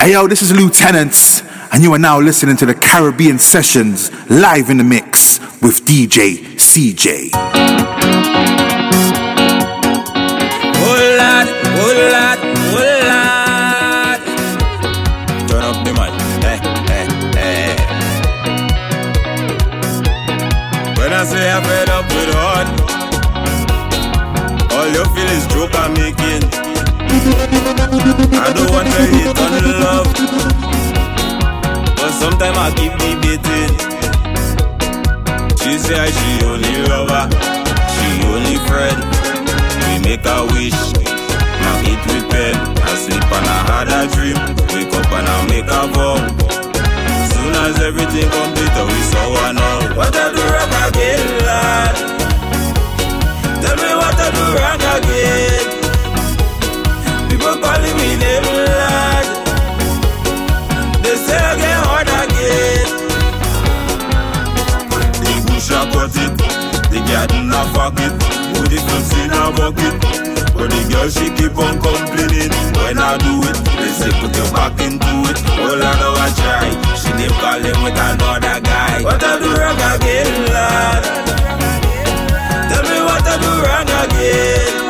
Hey yo, this is Lieutenant, and you are now listening to the Caribbean Sessions live in the mix with DJ CJ. Oh lad, oh lad, oh lad. Turn up the mic, eh, eh, eh. When I say I'm fed up with hard, all you feel is joke I'm making. I don't want to hate on love, but sometimes I keep debating. She say she only lover, she only friend. We make a wish, now eat with pen. I sleep and I had a dream, wake up and I make a vow. Soon as everything complete, oh, we saw one now. What I do wrong again, lad? Tell me what I do wrong again. Garden a fuck it, put fruits in a bucket. But the girl she keep on complaining when I do it. They say put your back into it. Oh Lord, oh I try. She name calling with another guy. What I do wrong again, lad? Tell me what I do wrong again.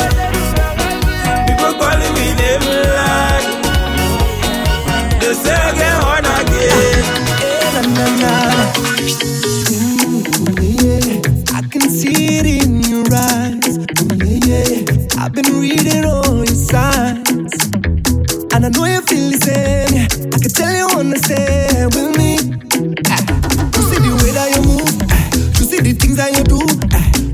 Reading all your signs. And I know you feel the same. I can tell you understand with me. You see the way that you move. You see the things that you do.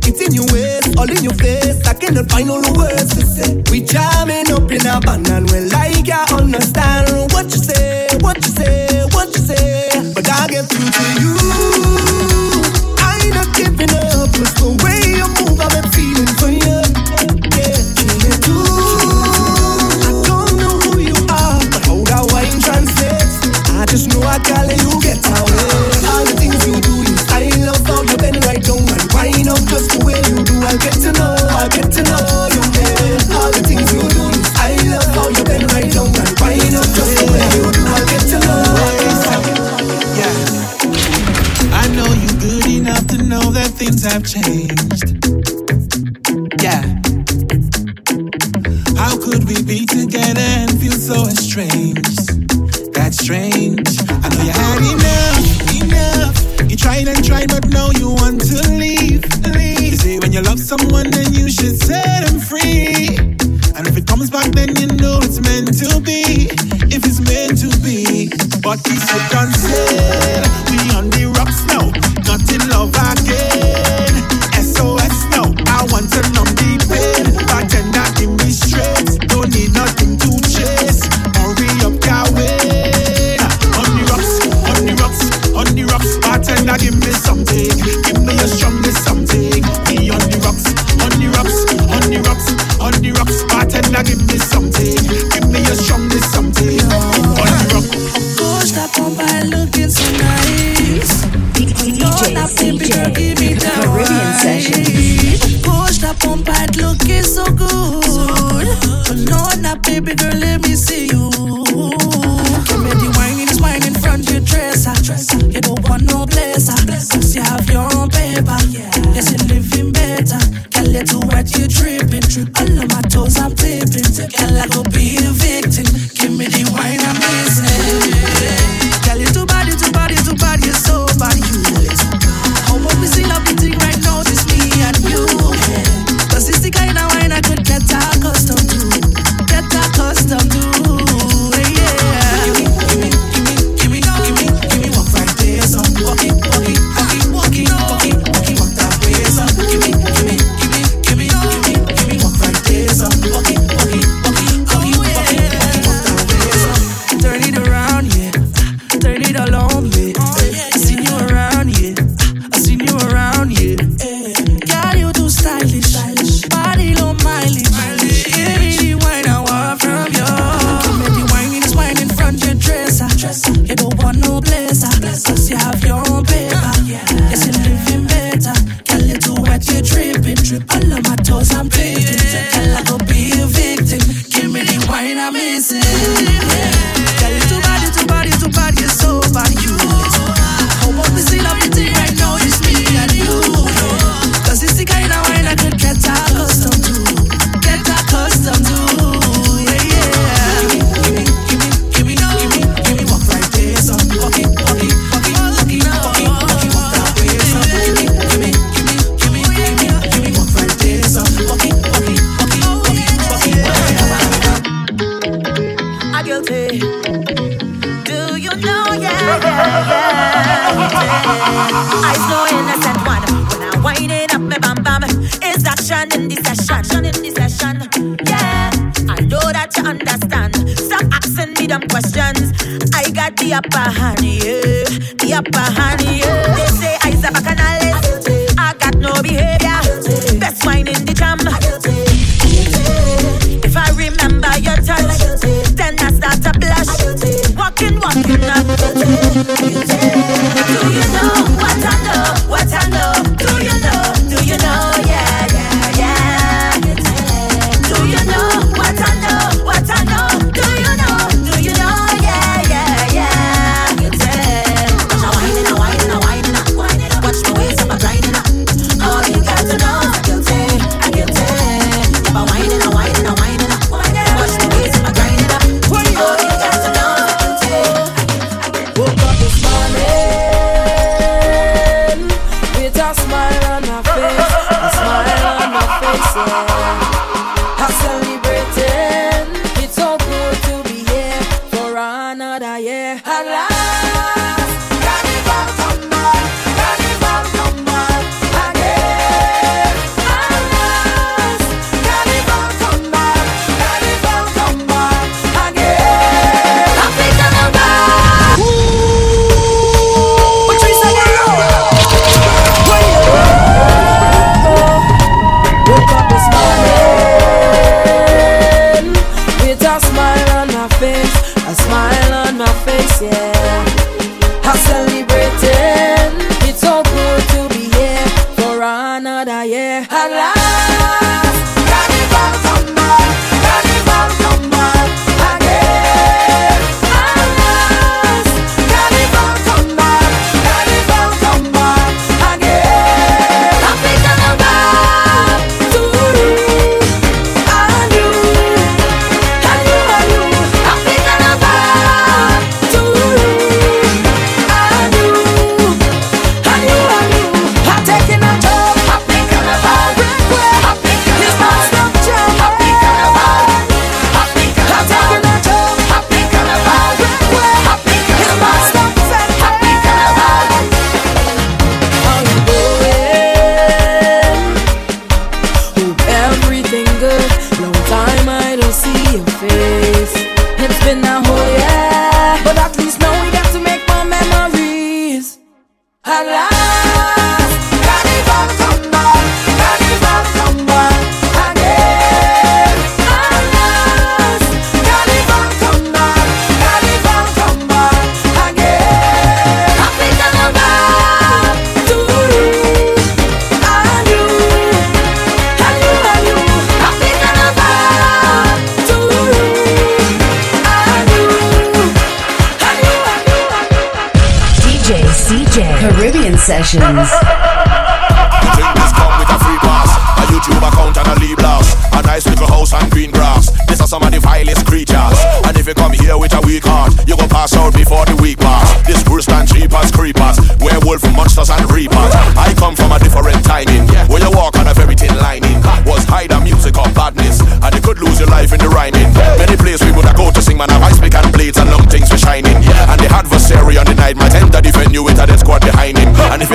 It's in your ways, all in your face. I cannot find all the words to say. We jamming up in a band and we like you understand what you say, what you say, what you say. But I get through to you. looking so nice. DJ oh, CJ, Caribbean session. Push that pump out, looking so good. Oh, know that baby girl, let me see you. Give me the wine, this wine in front your dresser. You don't want no blazer. cause you have your own paper. Yes, you're living better. Can let you wet your you. All of my toes, I'm tipping. Girl, I go be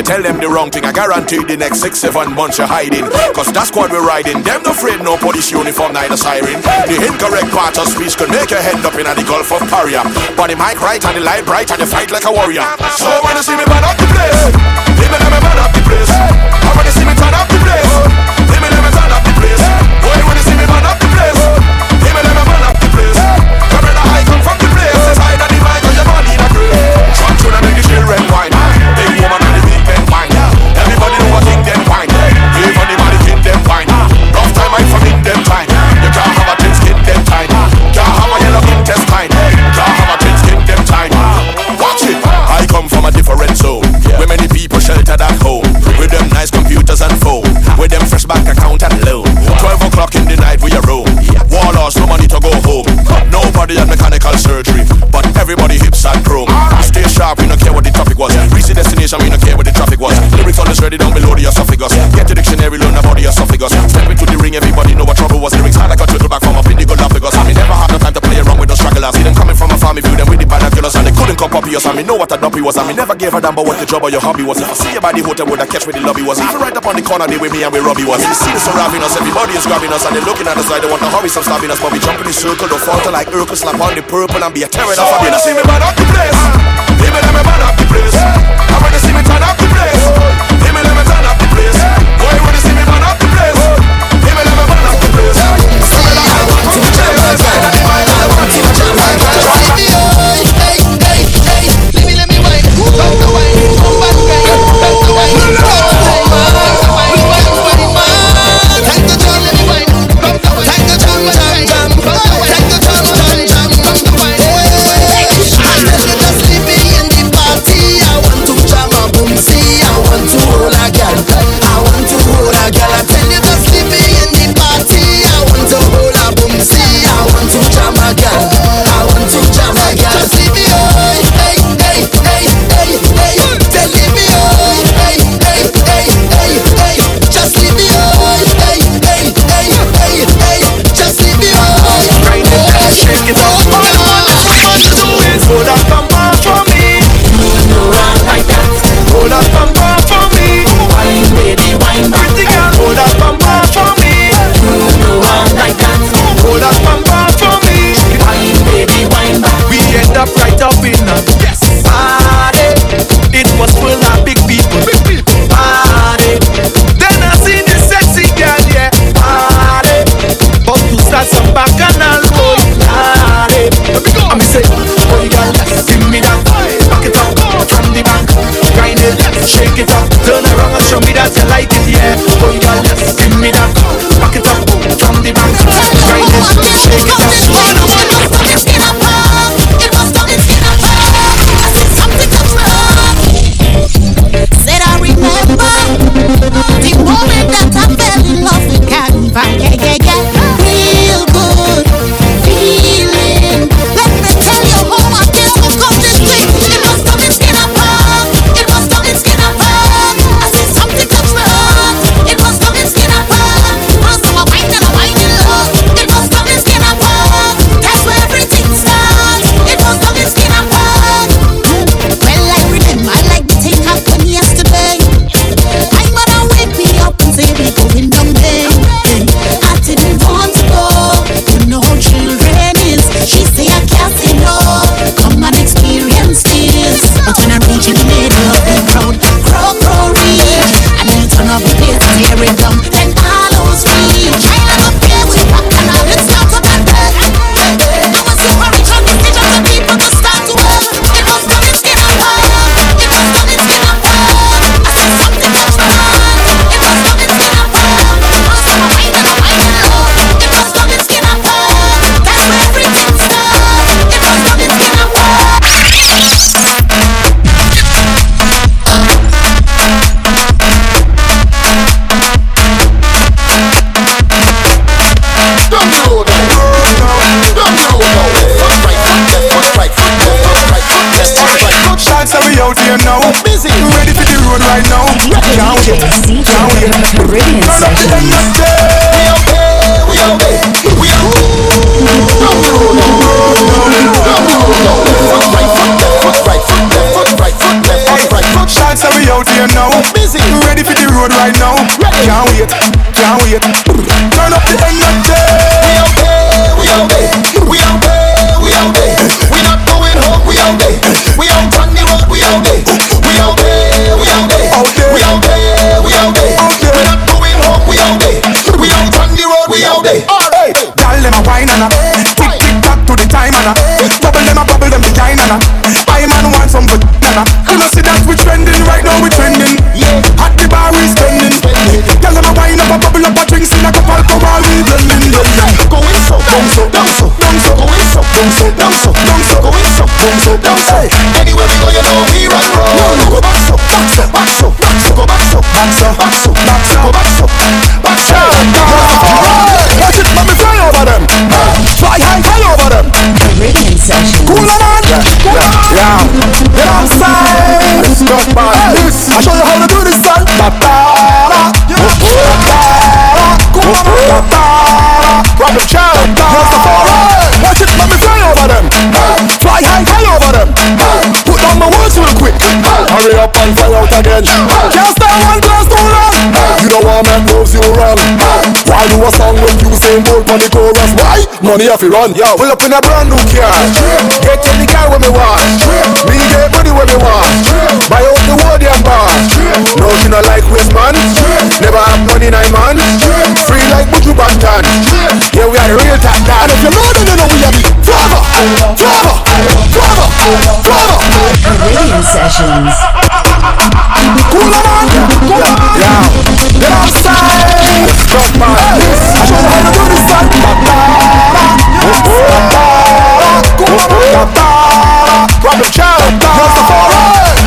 tell them the wrong thing. I guarantee the next six, seven months you're hiding. Cause that squad we're riding, them no afraid no police uniform, neither siren. The incorrect part of speech could make your head up in the Gulf of Paria. But the mic right and the light bright and you fight like a warrior. So when you see me, man, up the place. that dumpy was, and me never gave a damn about what the job or your hobby was. If I see you by the hotel, where the catch where the lobby was? Even right up on the corner, they with me and we Robbie was. You see the surrounding us, everybody is grabbing us, and they looking at us like they want to hurry some stopping us. But we jump in the circle, don't falter like Urkel, slap on the purple and be a terror. So when I see me man up the place, they better me man up the place. And when they see me turn up the place. Yeah. Up and fly out again. Can't one glass too long. You don't want you run. Why a song when you the chorus? Why? Money you run. Pull up in a brand new car. Get any car when me want. Me get money when me want. Buy out the whole damn bar. No, you not like waste man. Never have money nine man. Free like Buju Banton. Yeah, we are the real. And if you know, then you know we are the. Cooler man, cooler man. Yeah, get outside. Stop man. I show you how to do this song. Robin Child,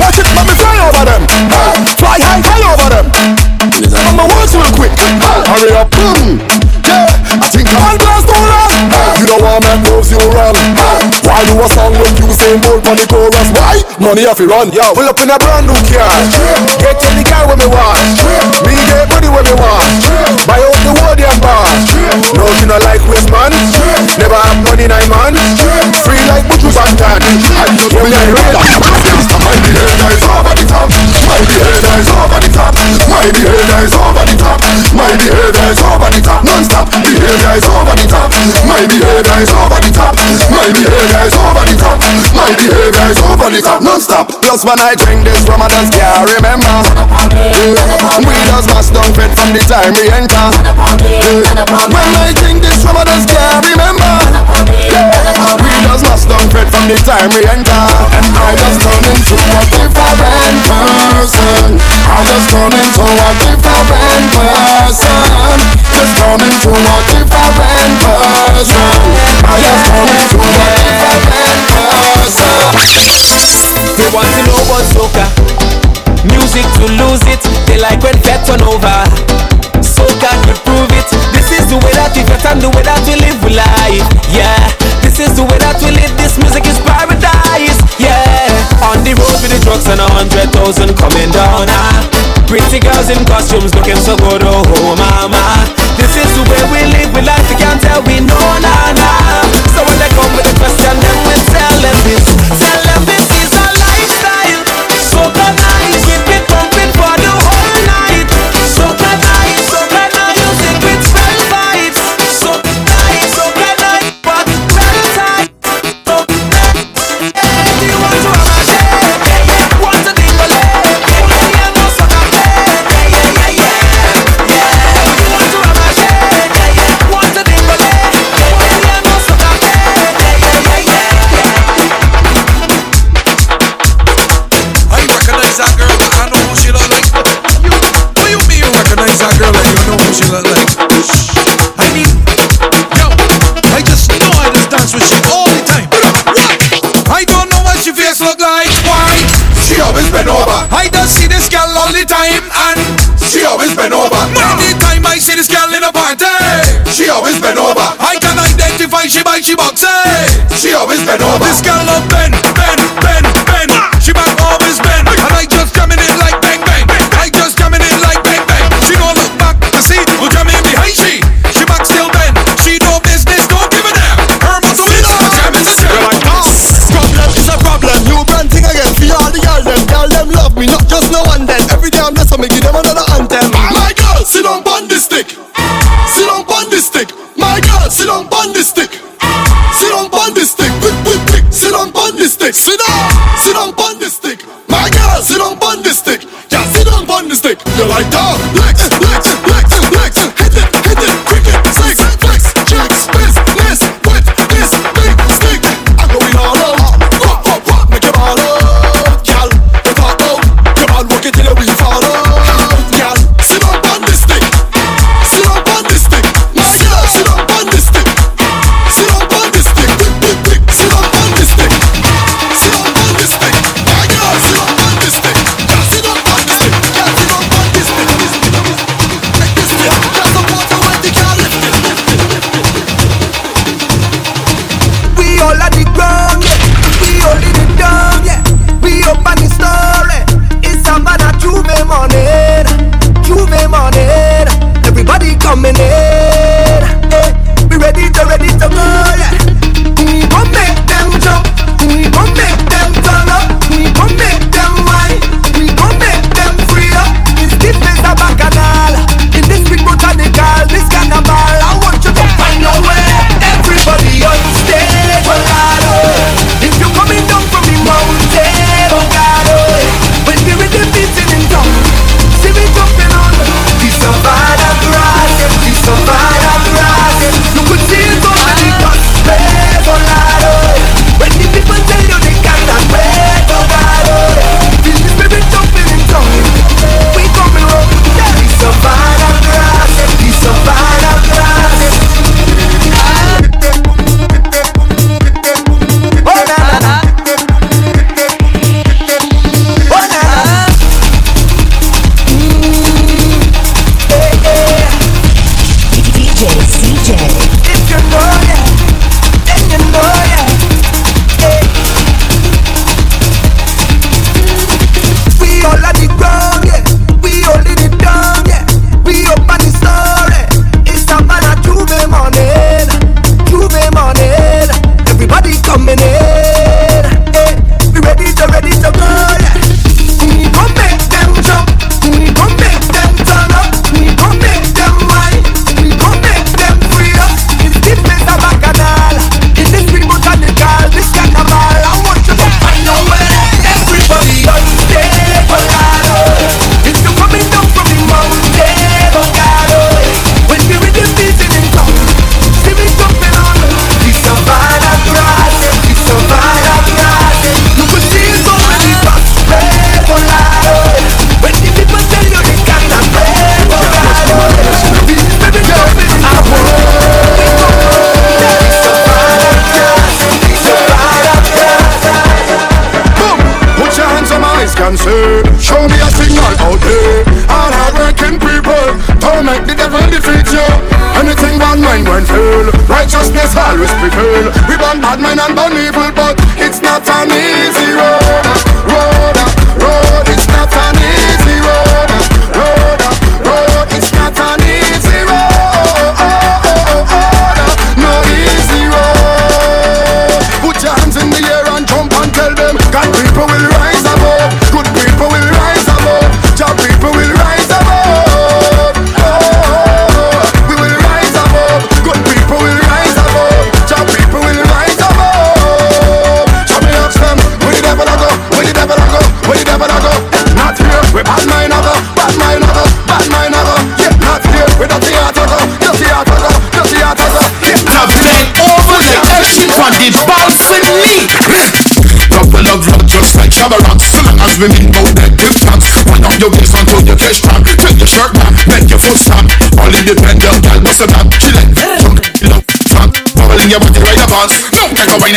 Watch it, let me fly over them. Fly high, fly over them. I'm a words real quick. hurry up. Hmm. Yeah, I think I'm glass too long. You don't want make moves you run. Why do a song you say more on the chorus? Why? Money if you run. Yo, pull up in a brand new car. Get any car when me want. Me get money when me want. Buy out the whole damn bar. No, you not like waste man. Never have money nine man. Free like Buju Banton. I just yeah, we are real. Behavior is over the top. My behavior is over the top. My behavior is over the top. Non-stop. Behavior is over the top. My behavior is over the top. My behavior is over the top. My behavior is over the top. Non-stop. Plus when I drink this Ramadan can't remember. We just mash down fit from the time we enter. When I drink this Ramadan can't remember. We just mash down fit from the time we enter And I just turn into a different person I just turn into a different person Just turn into a different person I just turn into a different person They want to know about soca. Music to lose it. They like when fed turn over. Soca could prove it. This is the way that we fit and the way that we live life. Yeah, this is the way that we live. This music thousand coming down. Ah. Pretty girls in costumes looking so good. Oh, women out there give thanks Wind up your waist until your chest crack Take your shirt back, make your foot stamp All independent girl, what's up. She like, jump, love, funk Bubble in your body, ride your pants Don't make a wine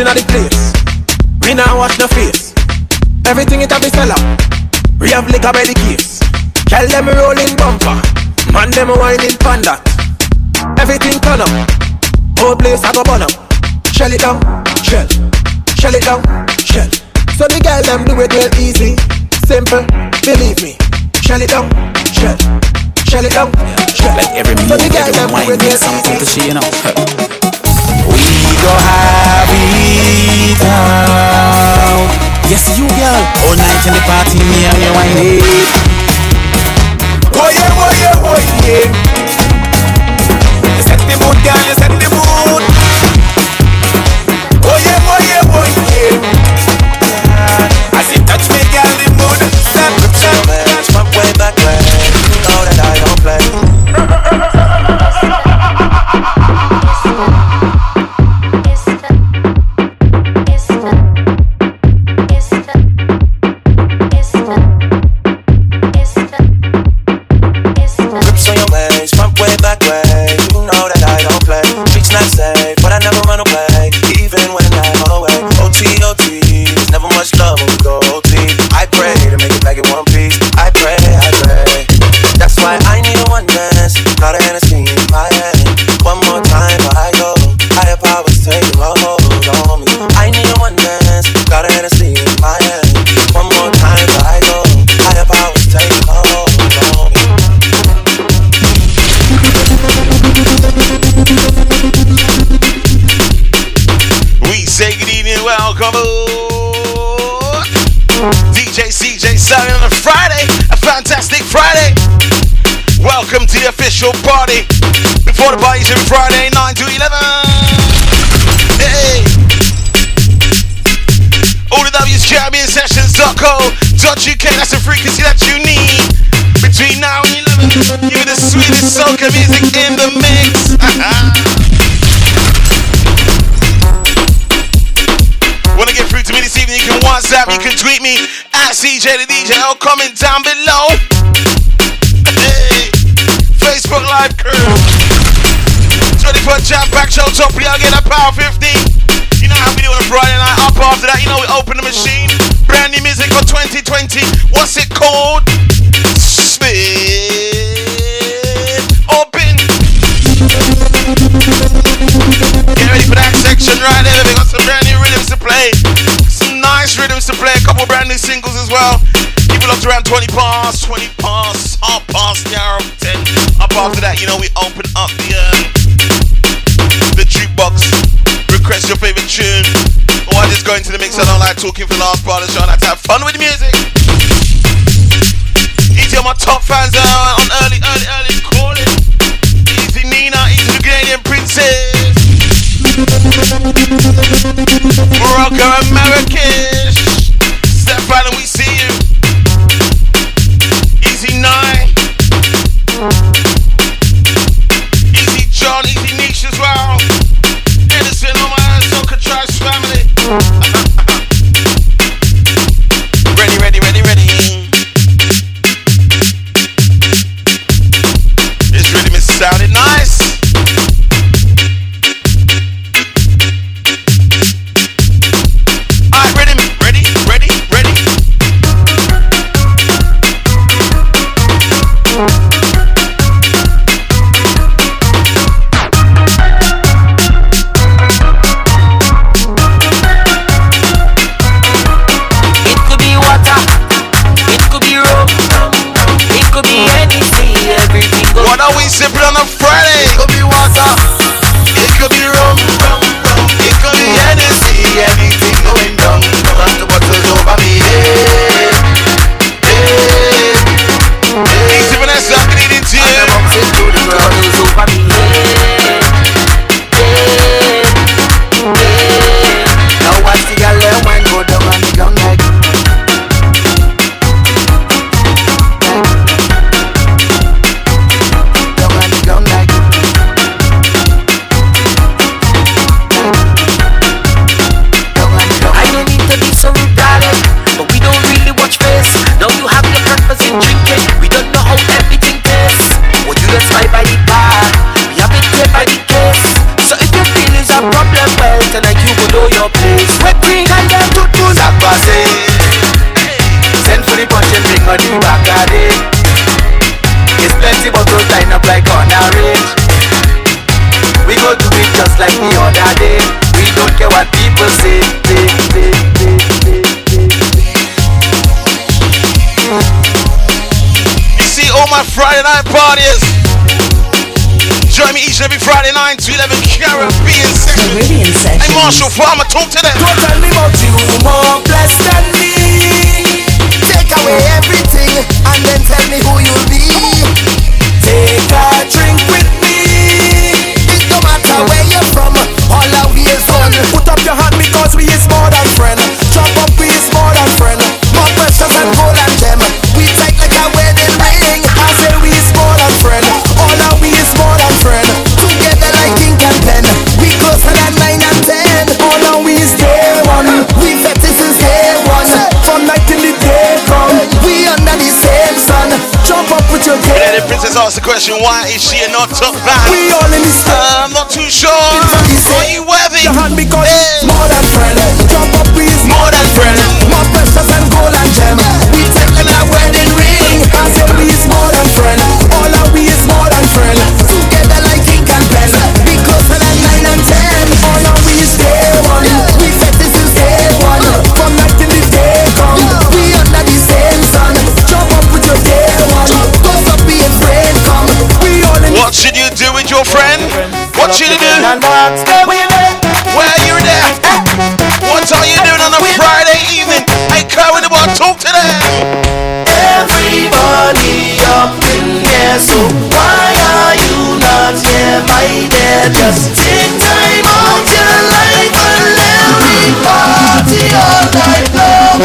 inch inna the place. Me not wash no face. Everything it a be sell out. We have liquor by the case. Tell them rolling bumper. Man them whining pan that. Everything turn up. Whole place I go burn up. Shell it down, shell. Shell it down, shell. So the girl them do it real easy, simple. Believe me. Shell it down, shell. Shell it down, shell. Like every move, so the girl them do it real easy. Something to see, you know. We go high it out. Yes, you girl, all night in the party, me and you wine it. Oh yeah, oh yeah, oh yeah. You set the mood, girl, you set the mood. social party before the party's in Friday 9 to 11. Hey. All the W's champion sessions.co.uk. That's the frequency that you need between now and 11. Give me the sweetest soca music in the mix. Wanna get through to me this evening? You can WhatsApp, you can tweet me at CJ the DJ. I'll comment down below. Vibe Crew. 24 jam back show top, we are getting a power 50. You know how we do on Friday night. Up after that, you know we open the machine. Brand new music for 2020. What's it called? Spin. Open. Get ready for that section right there. We got some brand new rhythms to play. Some nice rhythms to play. A couple brand new singles as well. People up to around 20 past, 20 past, half past the hour that, you know we open up the uh, the jukebox. Request your favorite tune. Or I just go into the mix. I don't like talking for the last part of the. I like to have fun with music. Easy on my top fans uh, on early, early, early calling. Easy Nina, easy the Canadian princess. Morocco and Marrakesh. Step out and we Marshall Farmer, talk to them. Don't tell me about you asked the question, why is she not top fan? We all in. Uh, I'm not too sure. Are you worthy?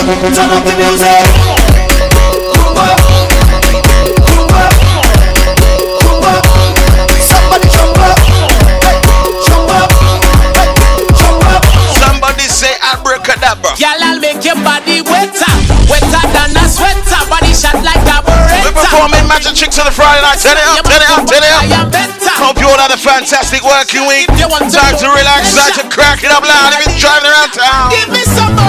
Turn up the music. Rumba, rumba, rumba. Somebody jump up, hey, jump up, hey, jump up. Somebody say abracadabra. Y'all I'll make your body wetter, wetter than a sweater, body shot like a We're performing magic tricks on the Friday night. Turn it up, turn it up, turn it up. Hope you all had a fantastic working week. Time to relax, time to crack it up loud. I've been driving around town. Give me some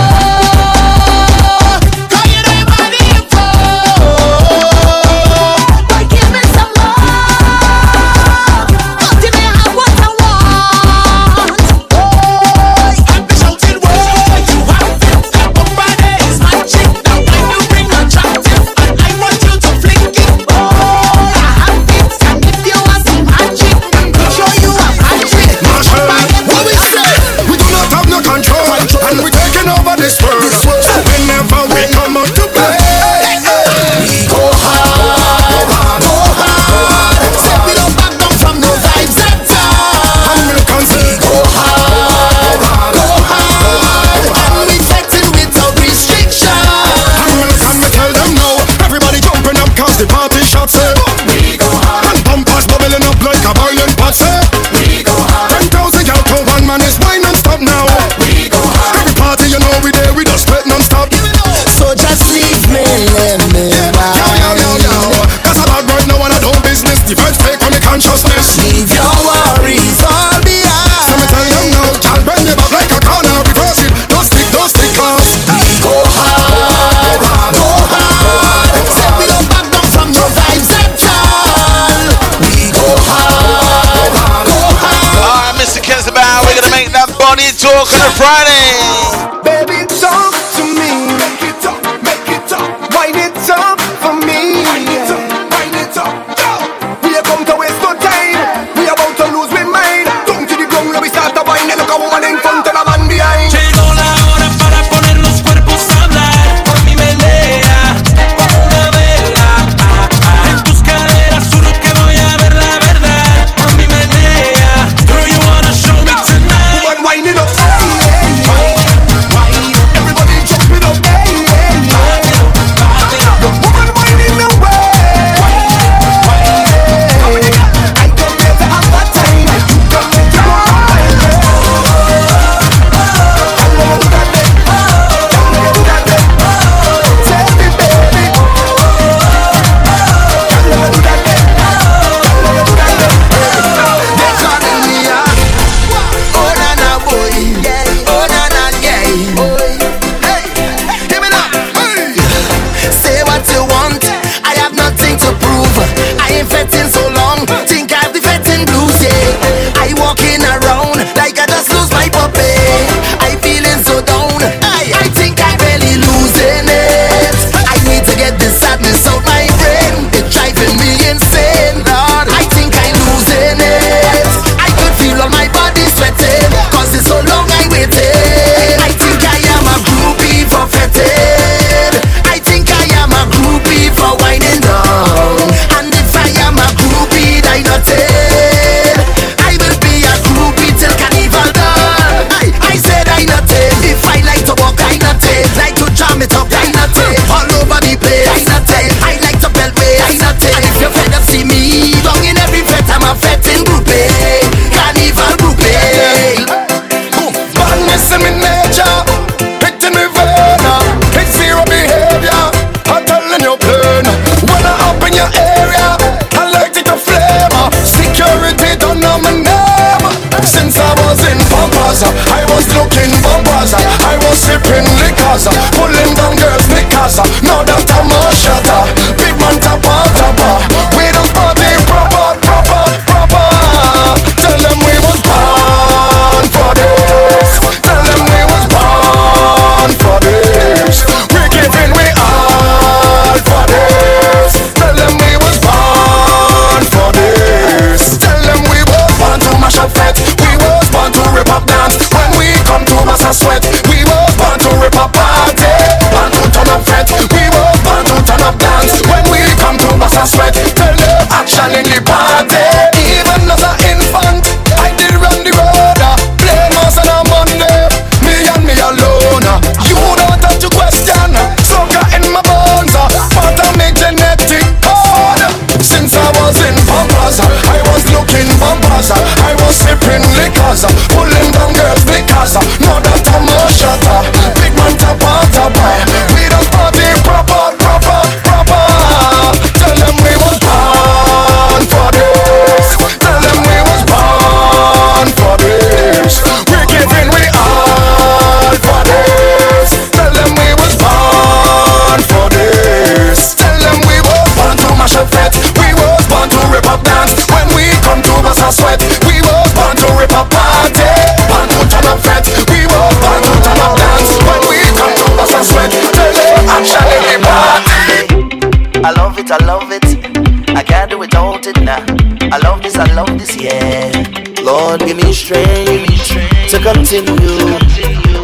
continue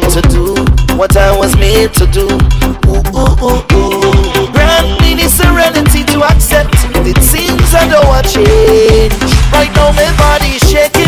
to do what I was made to do. Ooh, ooh, ooh, ooh. Grant me the serenity to accept. It seems I don't want change. Right now, my body's shaking.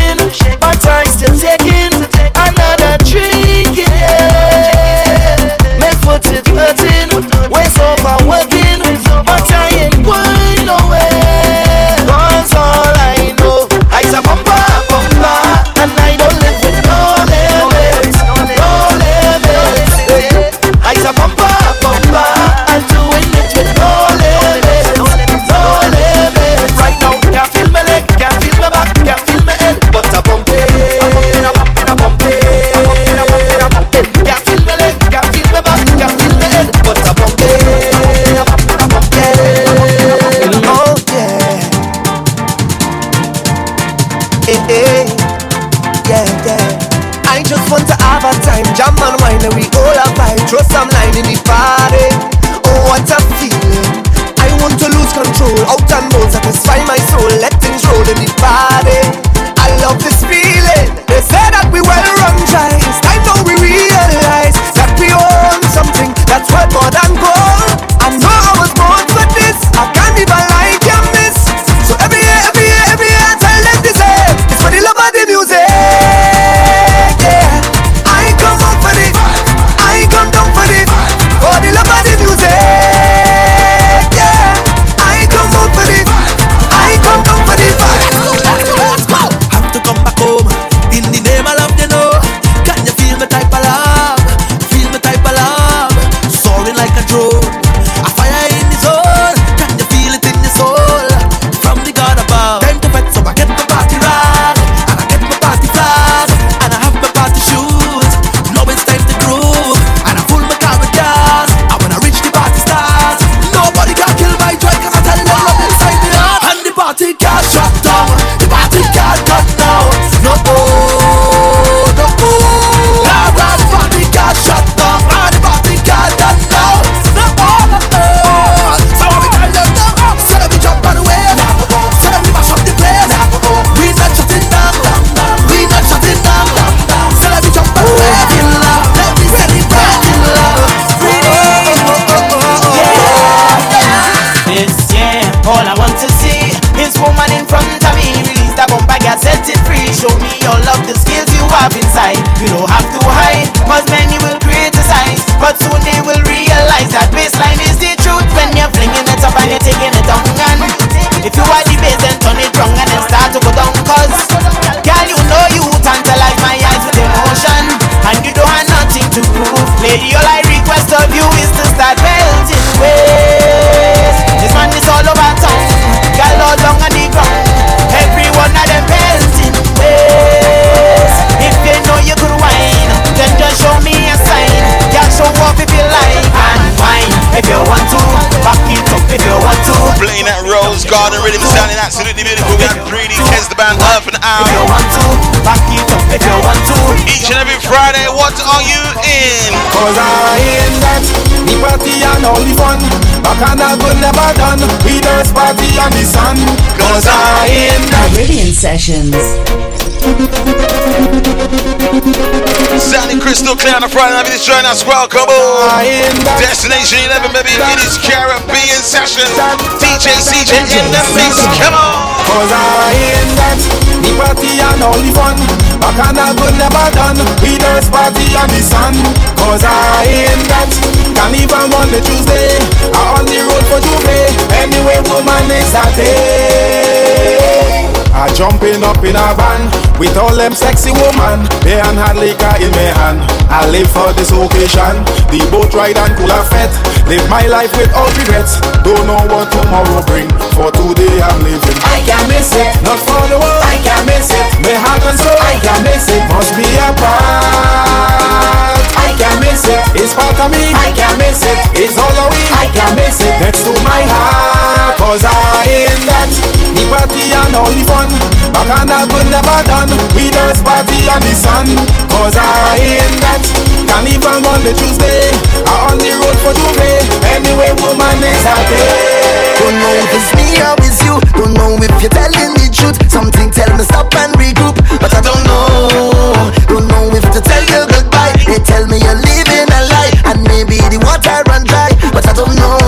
only fun. Bacana could never done with earth party and the sun. Cause I am the Caribbean Sessions. Sandy crystal clear on a Friday night, it's join us, welcome all. Destination 11, baby, it is Caribbean session. DJ CJ in the mix, come on. Cause I ain't that, the party and only fun. Back and the could never done, we dance party and the sun. Cause I ain't that, Can even on the Tuesday. I on the road for J'ouvert, anyway, woman is a day. I jumping up in a van with all them sexy woman. They and hard liquor in my hand. I live for this occasion. The boat ride and cool fat. Live my life with without regrets. Don't know what tomorrow bring. For today I'm living. I can't miss it. Not for the world. I can't miss it. may happen so. I can't miss it. Must be a part. I can't miss it. It's part of me, I can't miss it. It's all of we, I can't miss it. Next to my heart, cause I in that. The party and all the fun. Back and I could never done. We just party and the sun, cause I in that. Can't even on the Tuesday, I'm on the road for J'ouvert. Anyway, woman is happy. Don't know if it's me or it's you. Don't know if you're telling the truth. Something tell me stop and regroup, but I don't know. Don't know if to tell you truth. They tell me you're living a lie, and maybe the water run dry, but I don't know.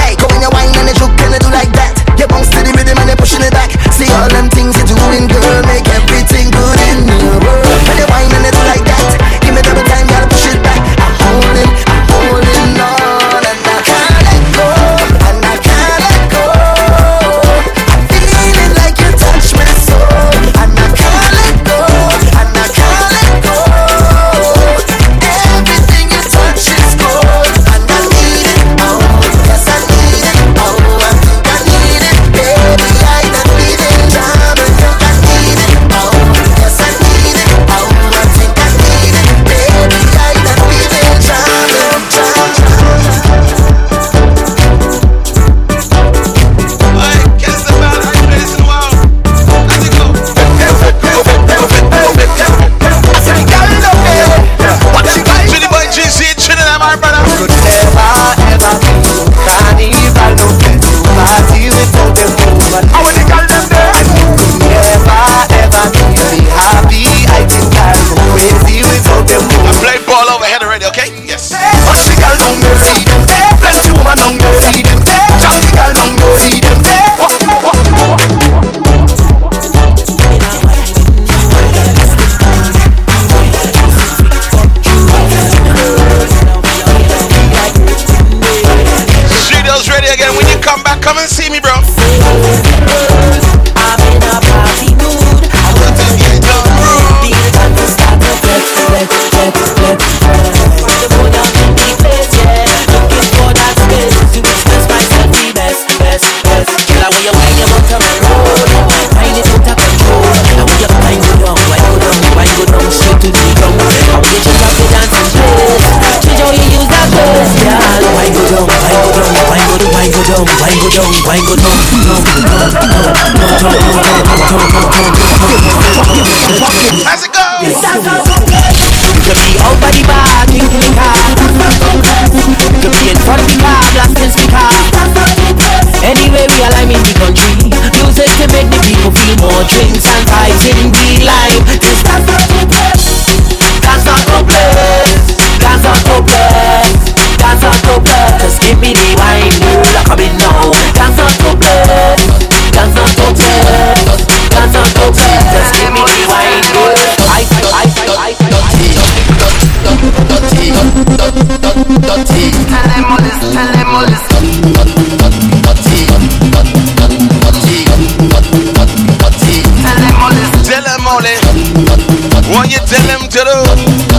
Hey, go in your wine and you can do like that. Your bounce to the rhythm and you pushing it back. See all them things wango dong, wango dong, dong, dong, dong, Let's go. Could be out by the bar, new car. Could be in front of the car, blasting speaker. Anyway, we are in the country. Music can make the people feel more drinks and vibes in the life. This that's not complex. That's not complex. That's not complex. Give me the wine, you're now. Dance. Dance. Dance. Give me the wine, I, I, I, dirty, dirty, dirty, tell them to do?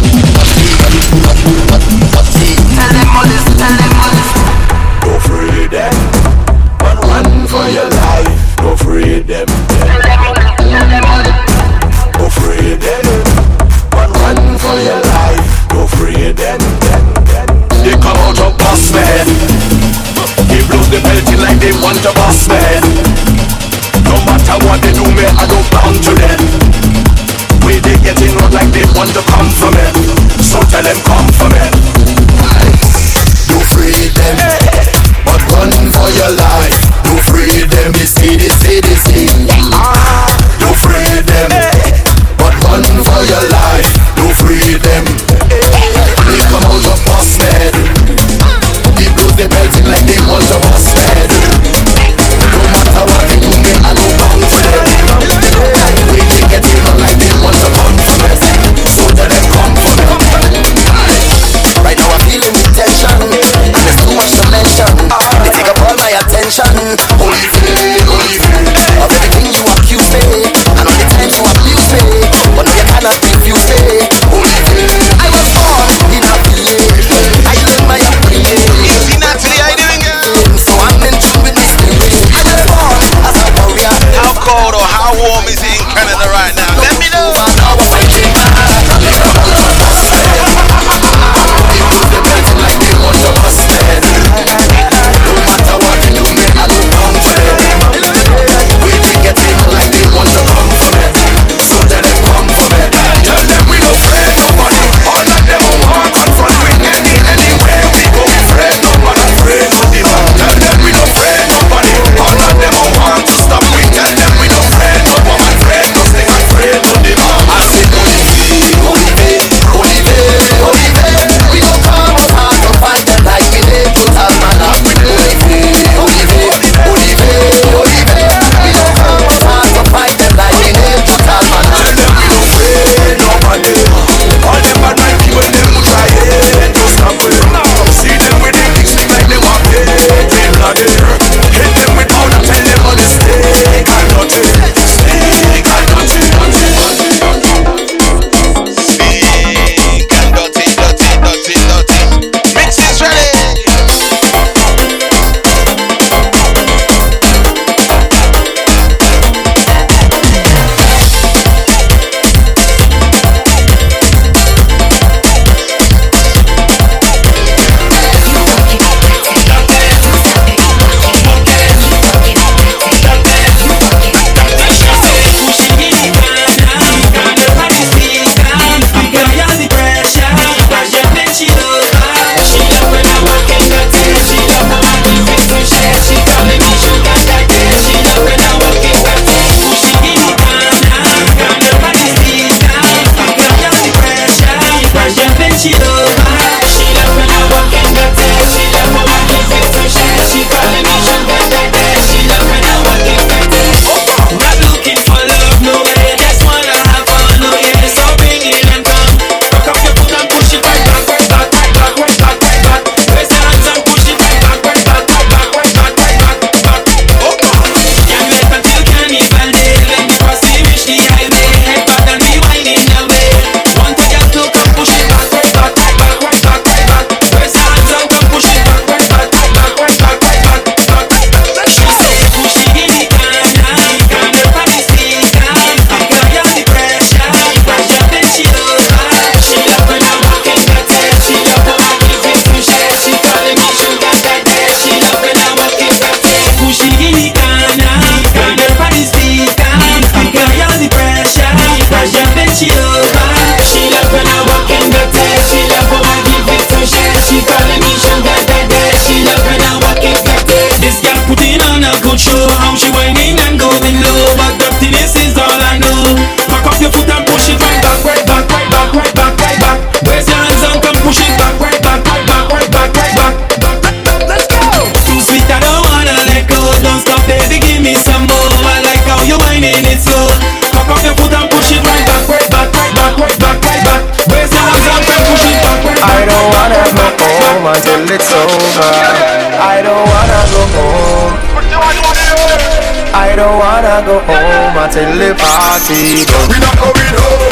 Go home until the party done. We not going home.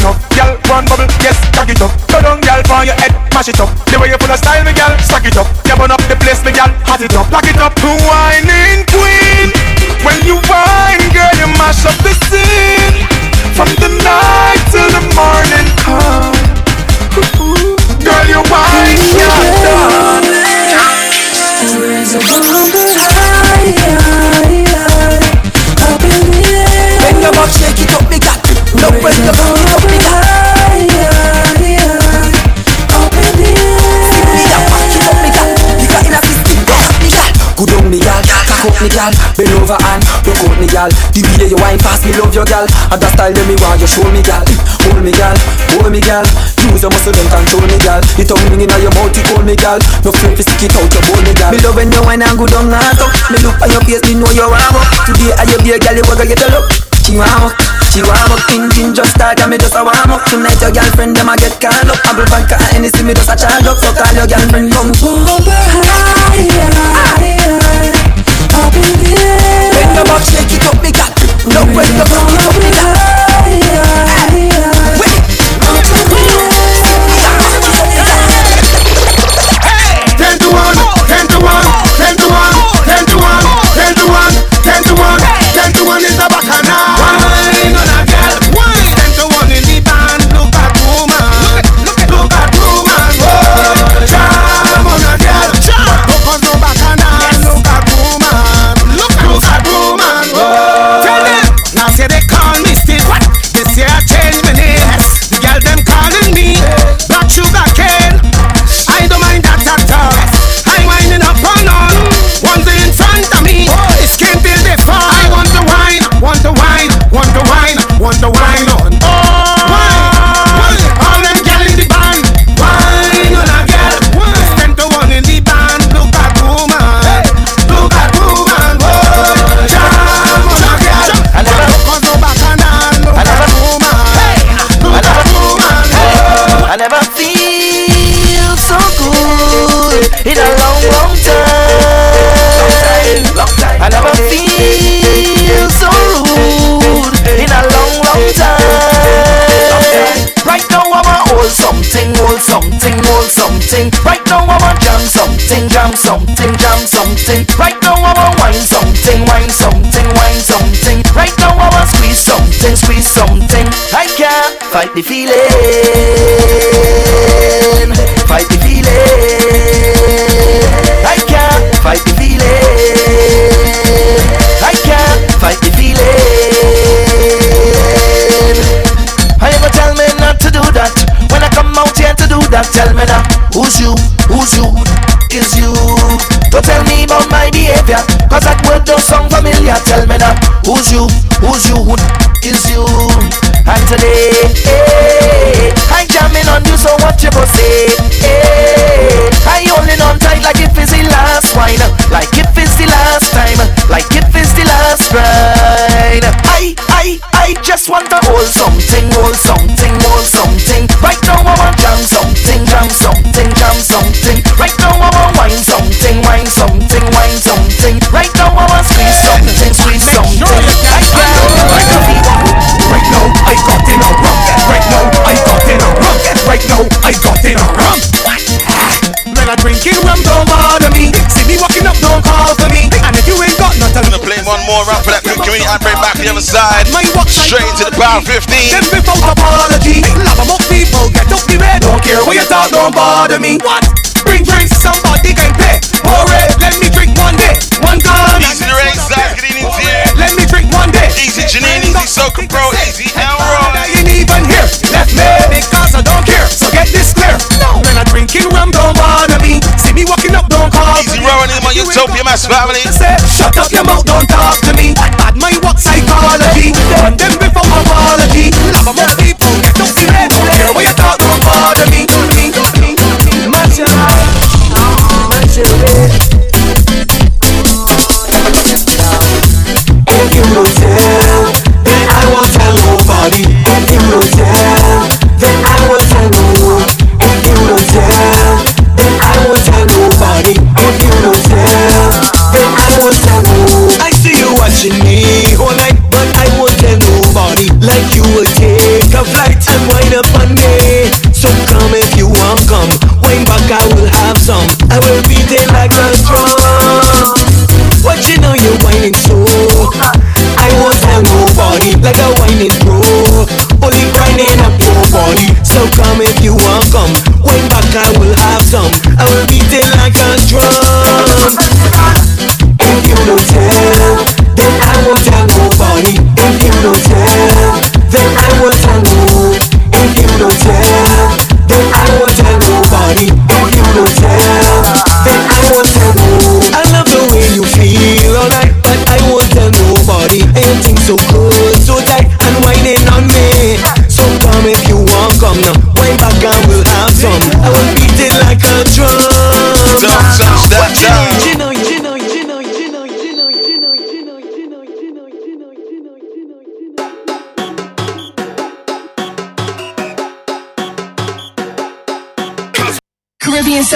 Not enough. Girl, one bubble, yes, back it up. Go down, girl, for your head, mash it up. The way you put a style, me girl, stack it up. You burn up the place, me girl, hot it up, lock it up. Whining queen, when you whine, girl, you mash up the scene. From the night Bend over and rock out me gal The way you wine fast, me love your gal. And that style that me want you show me gal. Hold me gal, hold me gal. Use your muscle and control me gal. The tongue ring inna your mouth, you hold me gal. No flip to stick it out, you hold me gal. Me love when you wine and good on that up Me look on your face, me know you warm up Today I you be a gal, you wanna get a look She warm up, she warm up Engine just start and me just a warm up. Tonight your girlfriend them a get called up. Apple vodka and Hennessy me just a charge up. So call your girlfriend come. Bumper high, high, high, in the. When shake it up, me got No when your butt shake it up, me got hold something, hold something, hold something. Right now I want jam something, jam something, jam something. Right now I want wine something, wine something, wine something. Right now I want squeeze something, squeeze something. I can't fight the feeling, fight the tell me now who's you, who's you, is you. Don't tell me about my behavior, cause that word don't sound familiar. Tell me now who's you, who's you, who is you. And today, eh, I'm jamming on you, so what you go say? Eh, I holding on tight like if it's the last wine, like if it's the last time, like if it's the last ride. I, I, I just want to hold something, hold something, jam something, jam something. Right now I want wine something, wine something, wine something. Right now I want squeeze something, squeeze something. I got Right now I got in a rum. Right now I got in a rum. Right now I got in a rum. Man, I drinking rum don't bother me. See me walking up, don't call for me. And if you ain't got nothing, I'm gonna play one more rap for that big community. I'm back the other side. Straight into the power 15. Then without apology, love among people get care what you talk, don't bother me. What? Bring drinks, somebody can pay. Pour it. let me drink one day. One time. Easy the race, good evening to you. Let me drink one day. Easy Janine, easy Soca Pro, easy Elroy. I ain't even here. Left me because I don't care. So get this clear. No. When I drinking rum, don't bother me. See me walking up, don't call. Easy Rowan, in my Utopia, my family. Say, shut up your mouth, don't talk to me. Bad mind, what psychology? Run them before apology. Love a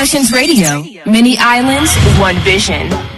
Emotions Radio, many islands, one vision.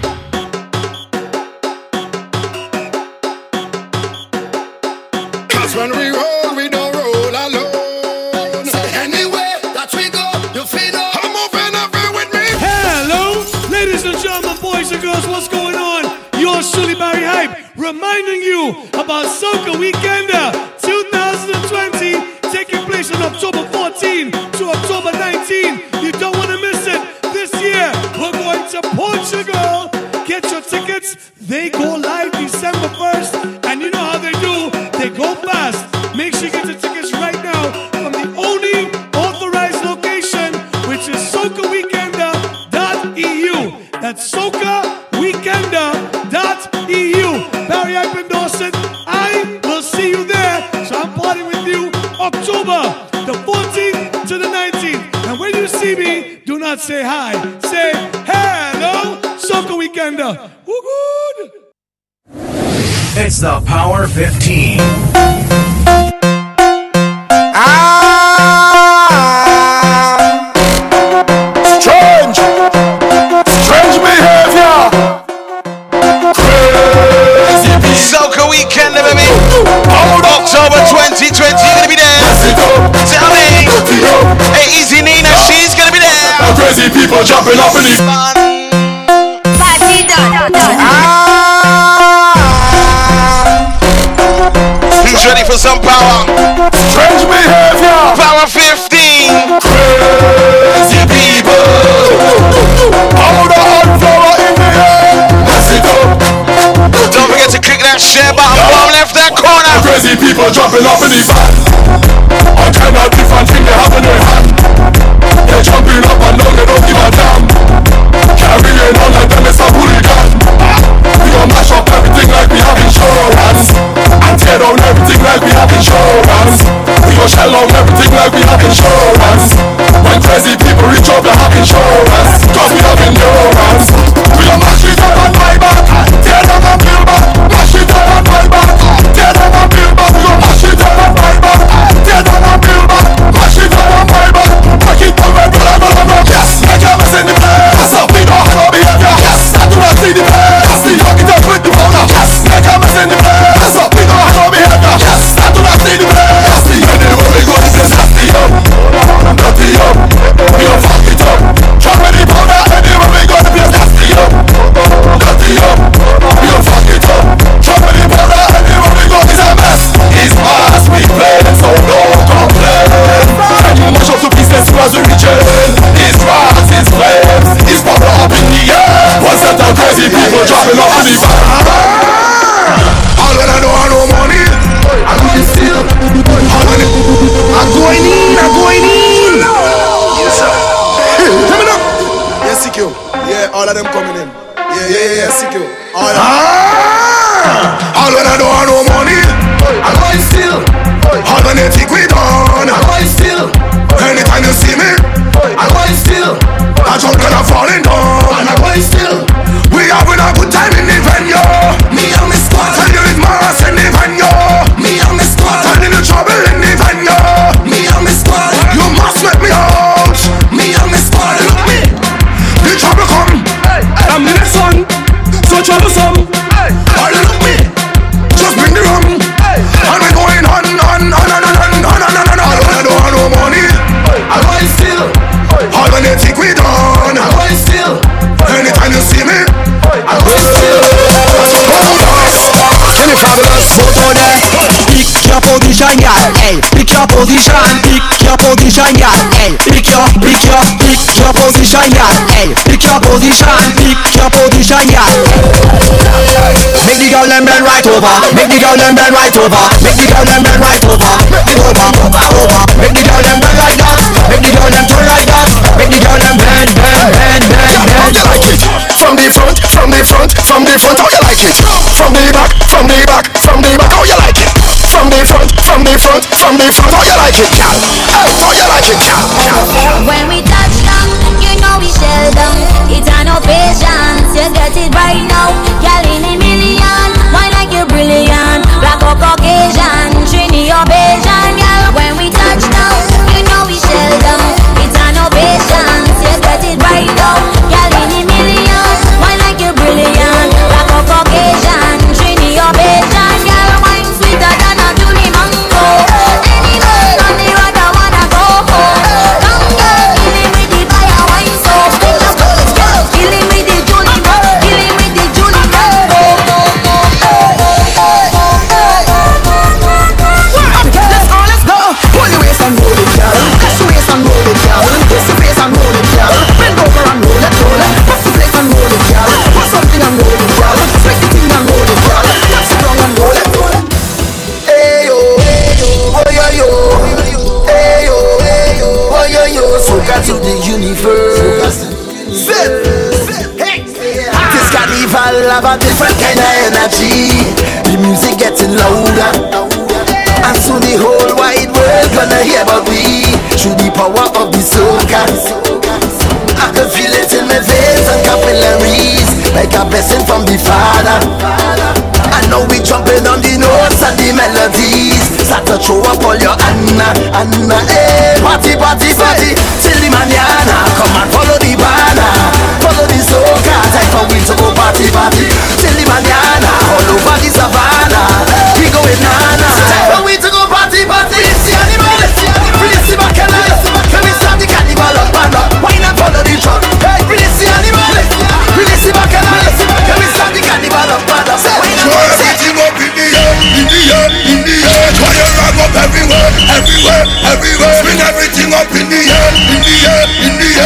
weekend. Woo good. It's the Power 15. Ah! Strange! Strange behavior! Crazy baby! October 2020, gonna be there! Tell me! Hey, Easy Nina, she's gonna be there! Crazy people jumping off in the... for some power. Strange behavior. Power 15. Crazy people. All the hot flower in the air. Mess it up. Don't forget to click that share button. Bottom left that corner. Crazy people jumping up in the van. I cannot different thing they have in their insurance. We gon' shell on everything like we have insurance. When crazy people reach up, they have insurance. Cause we have endurance. We are not match. Your position, pick your position, yeah. Hey, pick your, pick your, pick your position, yeah. Hey, pick your position, pick your position, yeah. Make the girl them bend right over, make the girl them bend right over, make the girl them bend right over, over, over, over. Make the girl them bend like that, make the girl them turn like that, make the girl them bend, bend, bend, bend, bend. like it From the front, from the front, from the front, how you like it? From the back, from the back, the front, from the front, how you like it, gal? Hey, how you like it, gal? When we throw up all your Anna, Anna, eh. Party, party, party, till the manana. Come and follow the banner, follow the soca. Time for we to go party, party, till the manana. All over the savannah, we going nana. Everywhere. Swing everything up in the air, in the air, in the air.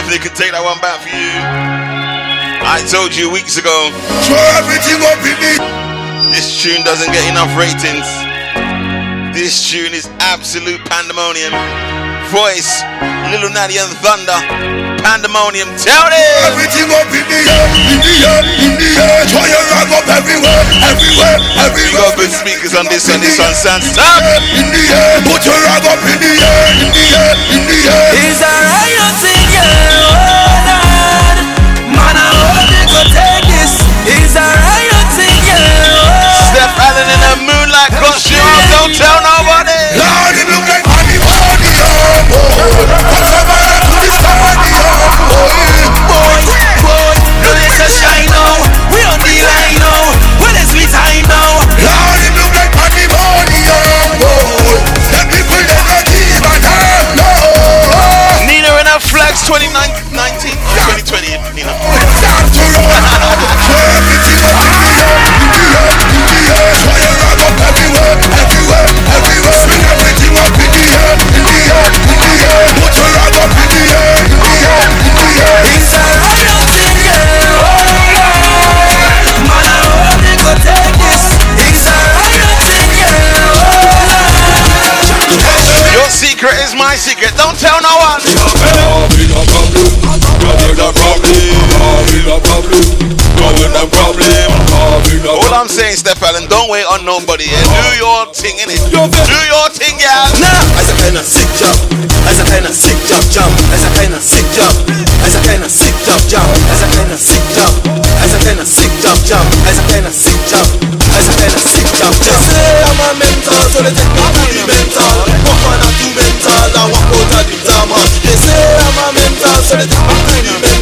Definitely could take that one back for you. I told you weeks ago. Throw everything up in the This tune doesn't get enough ratings. This tune is absolute pandemonium. Voice, Little Natty and Thunder. Pandemonium. Tell them. Everything up in the air, in the air, in the air. Try your rag up everywhere, everywhere, You everywhere. got good speakers on this and this one. Stand stop. In the air, put your rag up in the air, in the air, in the air. It's a riot thing, yeah, oh Lord. Man, I hope they go take this. It's a riot thing, yeah, oh Steph Allen in a moonlight costume. Don't tell nobody. Lord, it look my secret. Don't tell no one. We no problem. Ah, we no problem. Ah, we no problem. We no problem. All I'm saying, Steph Allen, don't wait on nobody. Yeah? Do ah. your thing in it. Do your thing, yeah. Nah. As a kind of sick job. As a kind of sick job jump. As a kind of sick job. As a kind of sick job jump. As a kind of sick job. As a kind of sick job jump. As a kind of sick job. As a kind of sick job jump. I'm a so they take me to the on I'm the my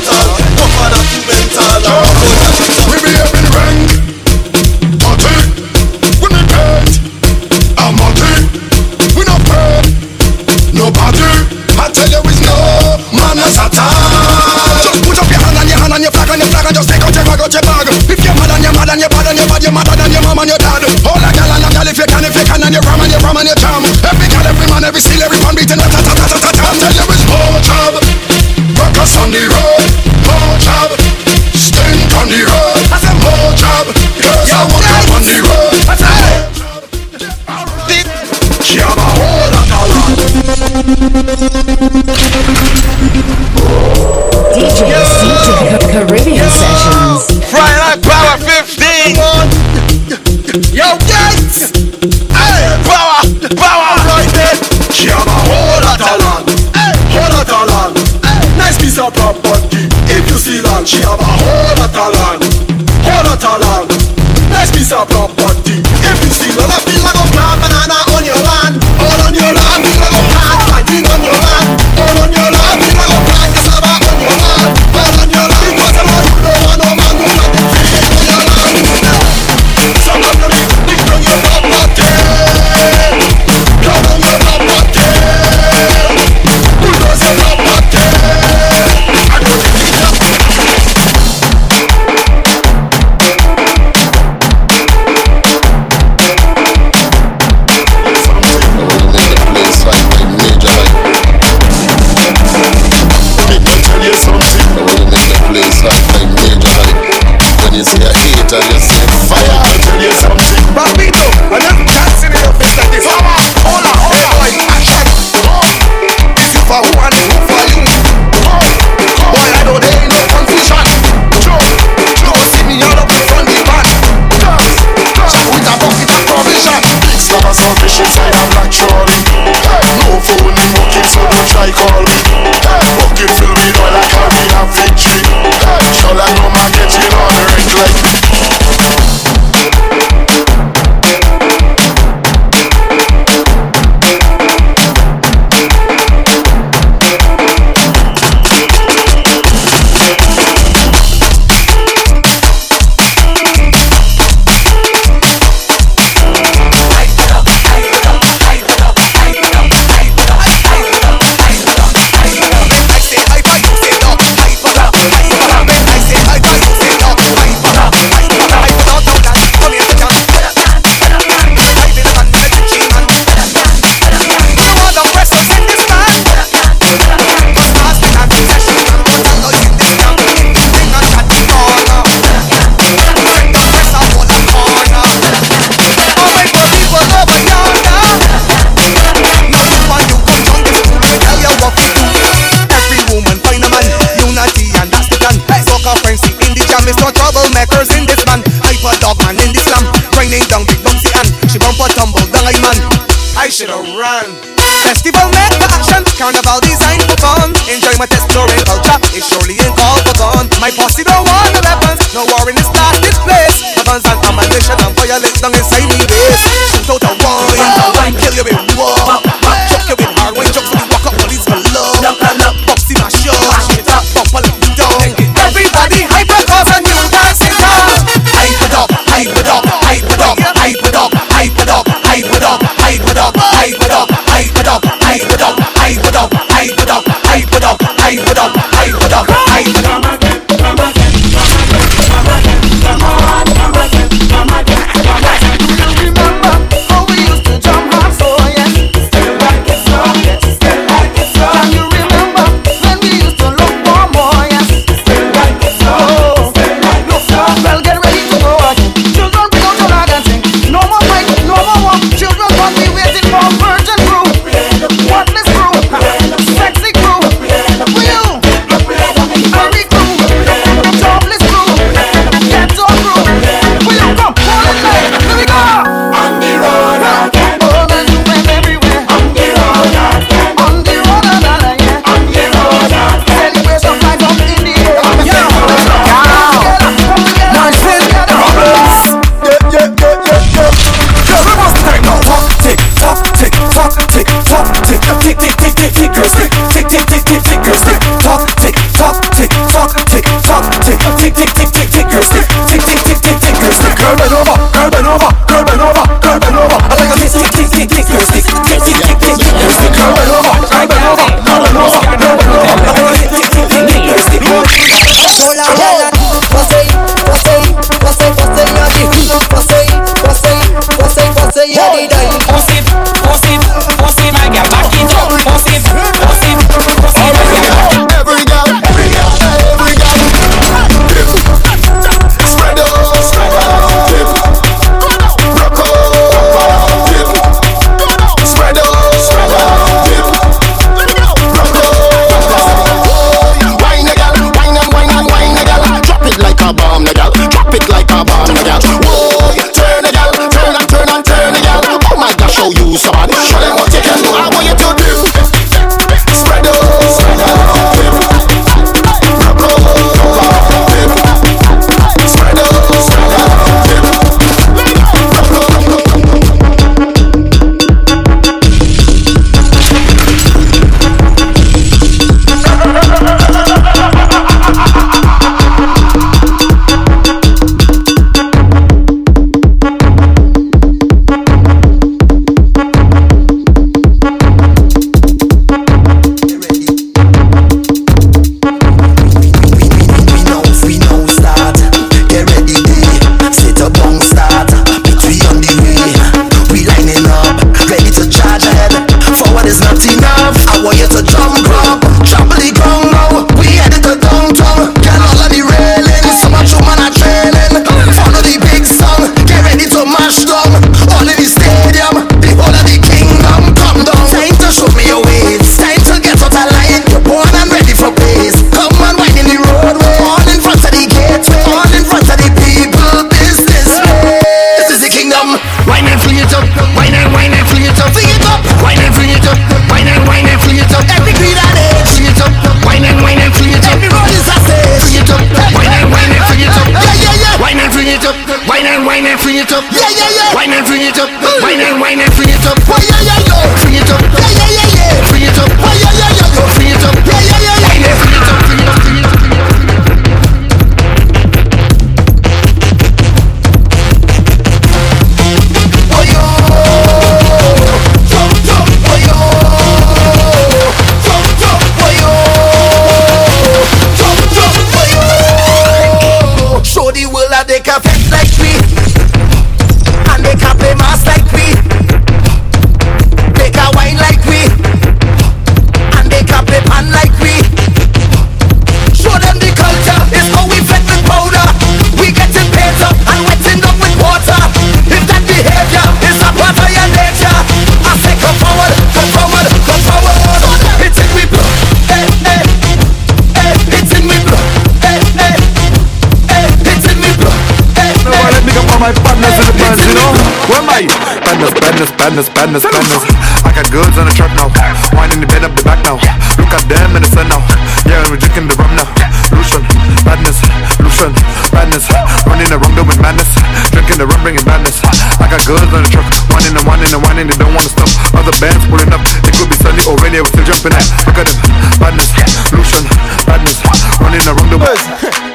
badness, badness, badness. I got goods on the truck now. Wine in the bed up the back now. Look at them in the sun now. Yeah, we're drinking the rum now. Lucian, badness, Lucian, badness. Running around doing madness. Drinking the rum, bringing badness. I got goods on the truck. Whining and whining and whining, they don't wanna stop. Other bands pulling up. It could be sunny or rainy, we're still jumping at. Look at them, badness, Lucian, badness. Running around the Hey,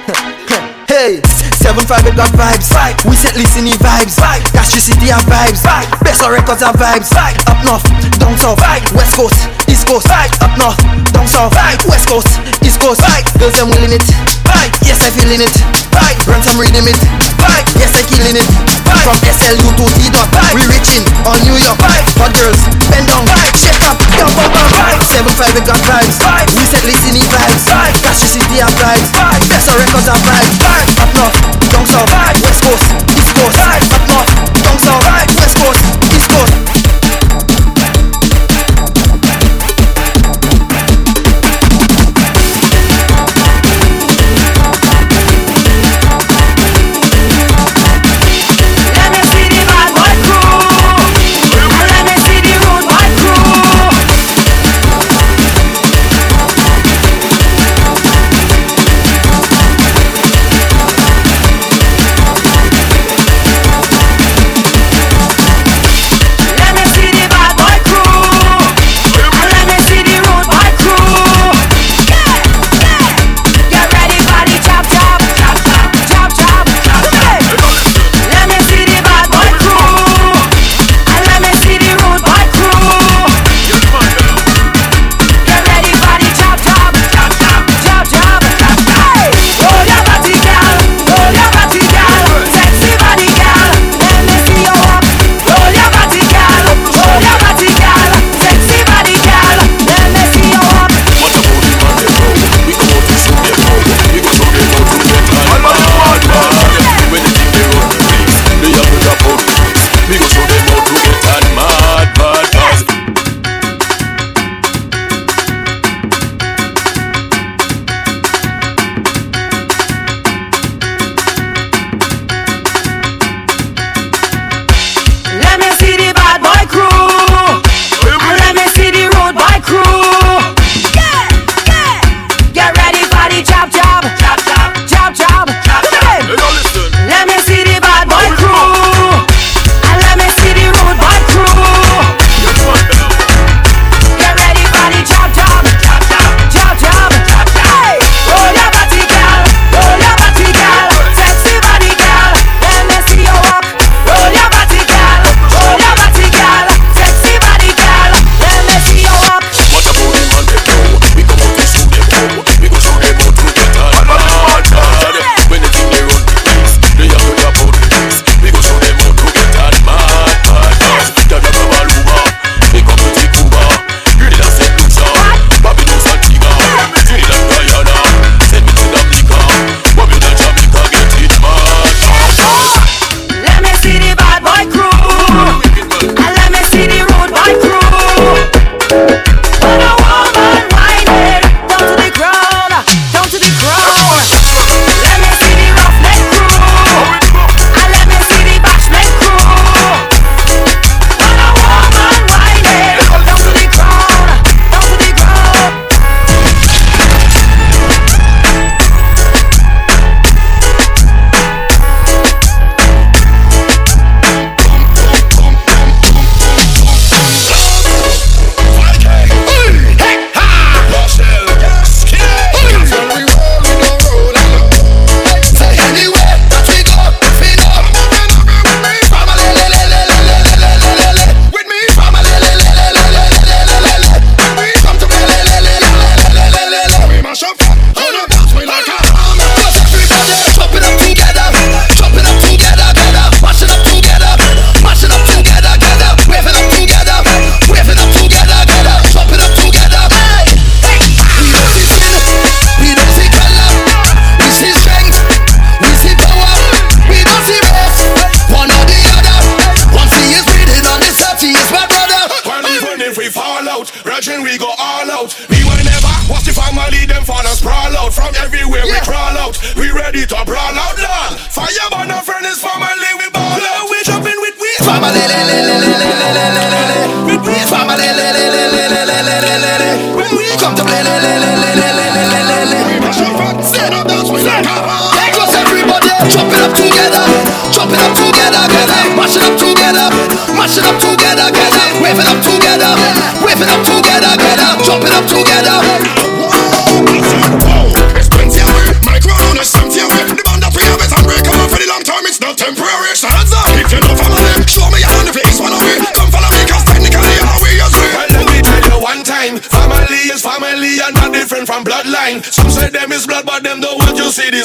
7-5 it got vibes. We set listening vibes. Cash City have vibes. Best of records have vibes. Up north, down south. West coast, east coast. Up north, down south. West coast, east coast. Girls I'm willing it. Yes I feeling it. Run some reading it. Right? Yes I killing it. From SLU to T dot. We reaching on New York. Hot girls, bend down, shake up, yo bum bum. 7-5 it got vibes. We set listening vibes. Cash City have vibes. Best of records have vibes. Up north, down south, west coast.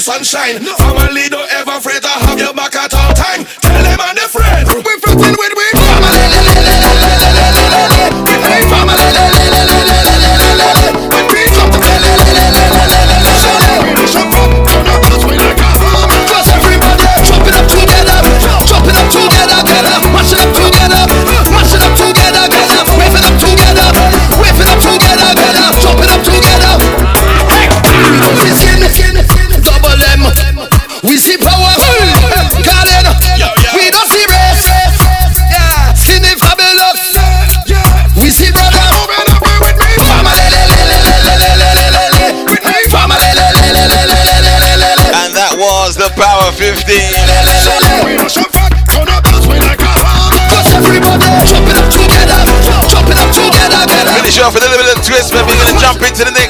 sunshine. No.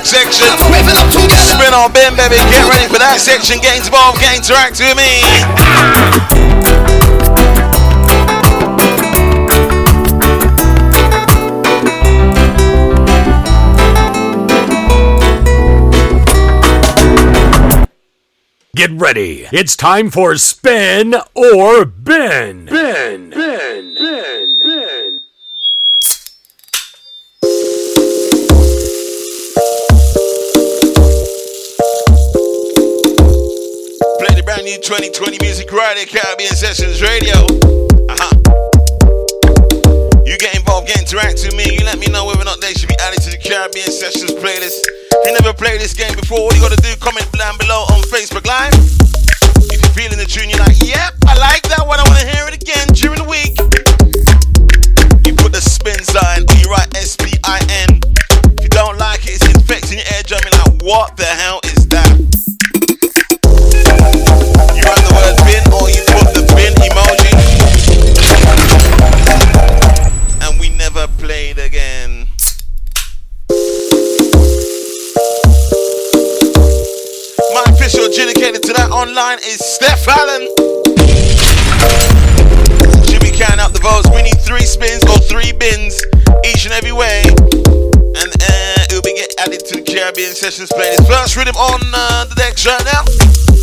section. Spin on Ben, baby. Get ready for that section. Get involved, get interact with me. Get ready. It's time for spin or bend. sessions playing first rhythm on uh, the deck. right now.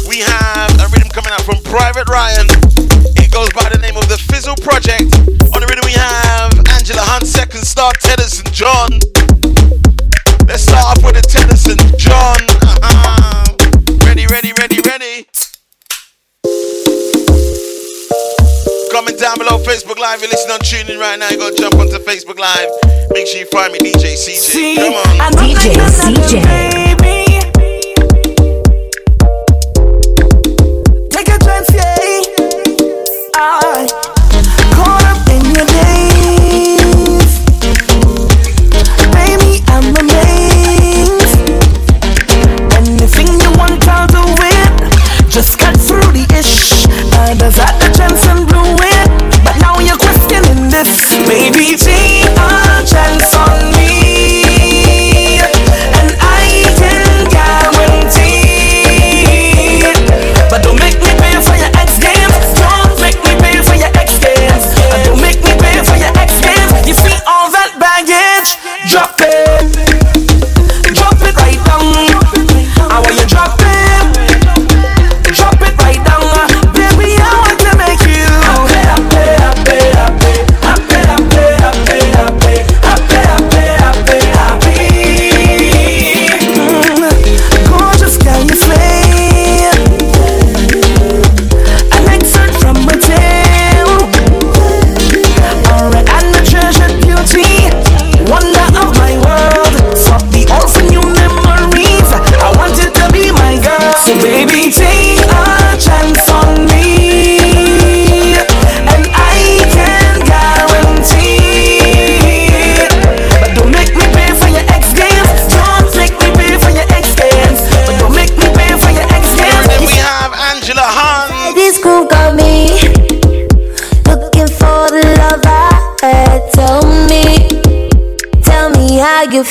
We have a rhythm coming out from Private Ryan. It goes by the name of the Fizzle Project. On the rhythm we have Angela Hunt, Second Star, Tennyson John. Let's start off with the Tennyson John. Uh-huh. ready, ready, ready, ready. Comment down below Facebook Live. You're listening on TuneIn right now. You gotta jump onto Facebook Live. Make sure you find me DJ CJ. See, Come on. I'm DJ CJ. Take a yeah. I caught up in your. Baby, I'm amazed. Anything you want, I'll do it. Just cut through the ish. Uh, does that Maybe change.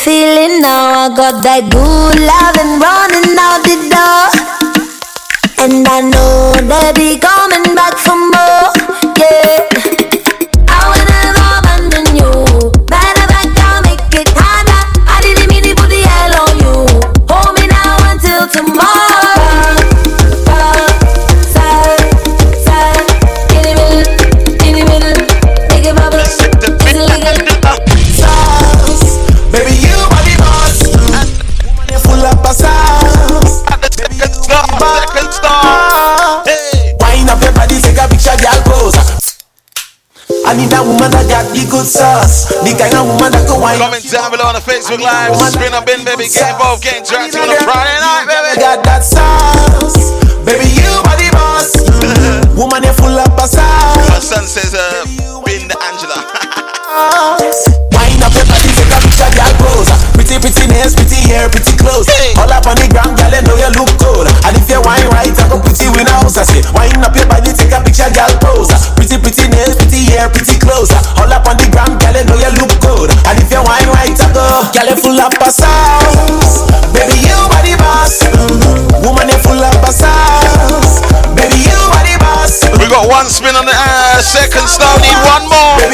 Feeling now? I got that good loving running good sauce. The kind of woman that can wine. Comment down below on the Facebook Live. Spin up in, baby. Get involved, get interactive on a Friday night, baby. Got that sauce. Baby, you are the boss. Woman, you full of sauce. My son says, uh, the Angela. Wind up your body, take a picture, girl, pose. Pretty, pretty nails, pretty hair, pretty clothes. All up on the ground, girl, you know you look good. And if you wine right, I go pretty win house. I say, wind up your body, take a picture, girl, pose. Pretty, pretty nails, pretty hair, pretty clothes. All girl, you know you look good. And if you wine right, I go, girl, full. Baby, you boss. Woman, full. Baby, you boss. We got one spin on the uh, second star. Need one more. Baby,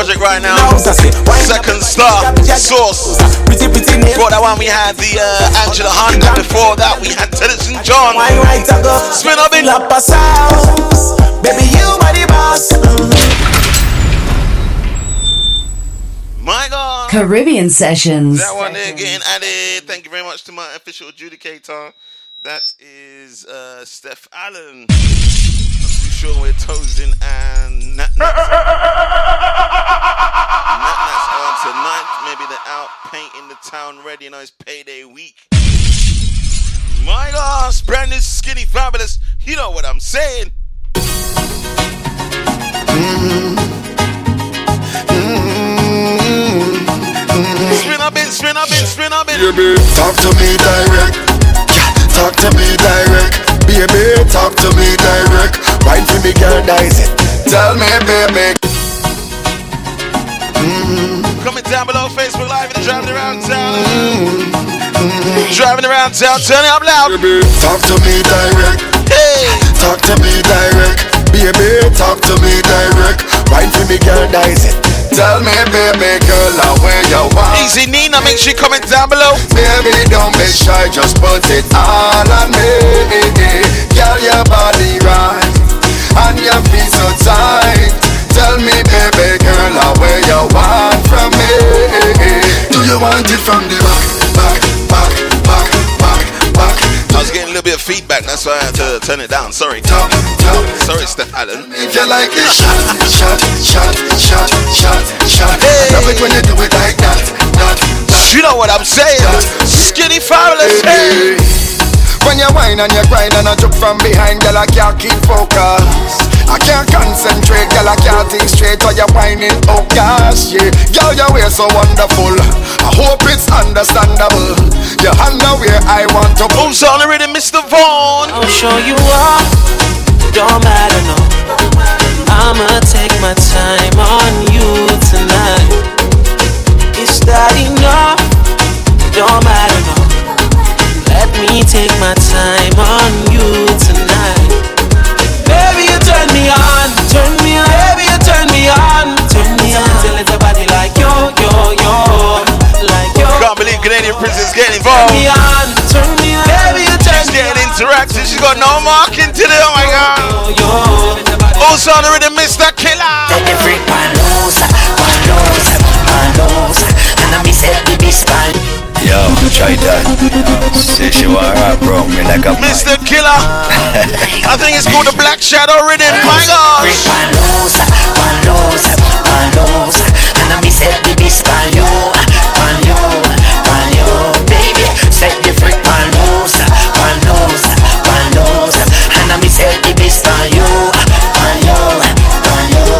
project right now. Second star, Source. Before that one, we had the uh, Angela Hunt. And before that, we had Tennyson John. Wine right, I go. Spin up in. Lap of. Baby, you are the boss. My God. Caribbean Sessions. That one there getting added. Thank you very much to my official adjudicator. That is uh, Steph Allen. Not too sure where Tozen and Nat Nat Nats are tonight. Maybe they're out painting the town ready. You know, it's payday week. My gosh, brand new skinny fabulous. You know what I'm saying. Spin up in, spin up in, spin up. Baby, talk to me direct. Talk to me direct. Baby, talk to me direct. Wine for me, girl, dice it. Tell me, baby. Mm-hmm. Comment down below, Facebook Live, and driving around town. Driving around town, turn it up loud. Baby, talk to me direct. Hey, talk to me direct. Baby, talk to me direct. Wine for me, girl, dice it. Tell me, baby girl, how where you want. Easy Nina, make sure you comment down below. Baby, don't be shy, just put it all on me. Girl, your body right, and your feet so tight. Tell me, baby girl, how where you want. Do you want it from the back, back, back, back, back? I was getting a little bit of feedback, that's why I had to turn it down. Sorry. Sorry, Steph Allen. If you like it, shot, shot, shot, shot, shot, shot. Love it when you do it like that, that, that. You know what I'm saying? Skinny fabulous. Hey. When you whine and you grind and I jump from behind, girl, I can't keep focus. I can't concentrate, girl, I can't think straight while you're whining. Oh gosh, yeah, girl, your way so wonderful. I hope it's understandable. Your underwear, I want to. Who's on the rhythm, Mr. Vaughn? I'll show you up. Don't matter, no. I'ma take my time on you tonight. Is that enough? Don't matter, no. Let me take my time on you tonight. Baby, you turn me on, turn me on. Baby, you turn me on, turn me on. Till it's body like yo, yo, yo, like yo. Can't believe Canadian Princess getting involved. Turn me on, turn me on. Baby, you turn She's getting interactive. She's got no marking to do. Oh my God. Also on the rhythm, Mr. Killa. Try that. Say she want rap, bro. Me like a Mr. Killa. I think it's called the Black Shadow Rhythm. My God. Palosa, palosa, palosa, and And I me set the beast on you, on you, on you, baby. Set the freak on loose, on loose, on loose. And I me set the beast on you, on you, on you.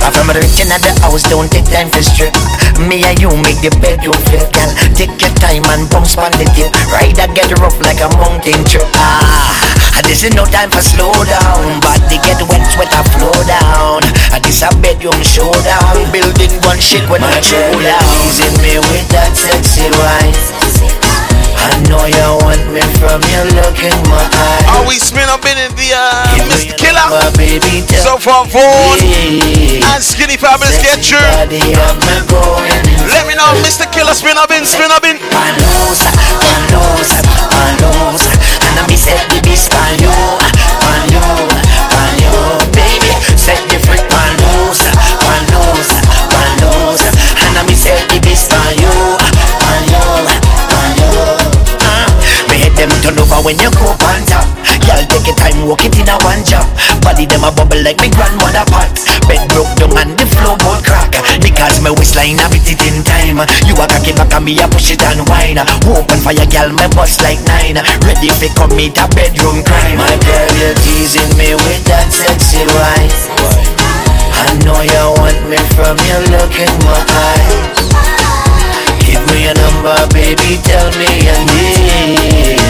I'm from the rich in the house, don't take time for strip. Me and you make the bedroom feel, girl. Take your time and bounce on the tip. Ride and get rough like a mountain trip. Ah, this is no time for slow down. Body get wet, sweat a flow down. And this a bedroom showdown. Building one shit when I chill down. Teasing me with that sexy wine. I know you want me from your look in my eyes. Are we spin up in the uh, Mr. Killa? baby, So far, Vaughn and Skinny Fabulous get you. Body of me going Let me know, Mr. Killa, spin up in, spin up in. Panos, panos, panos And I me set the beast on you, them turn over when you go on top Y'all take your time, walk it in a one job. Body them a bubble like me grandmother pot. Bed broke down and the floor board crack. Because my waistline a beat it in time. You a cocky back and me a push it and whine. Open fire girl, my bust like nine. Ready fi commit a bedroom crime. My girl, you're teasing me with that sexy wine. I know you want me from your look in my eyes Give me your number, baby, tell me your name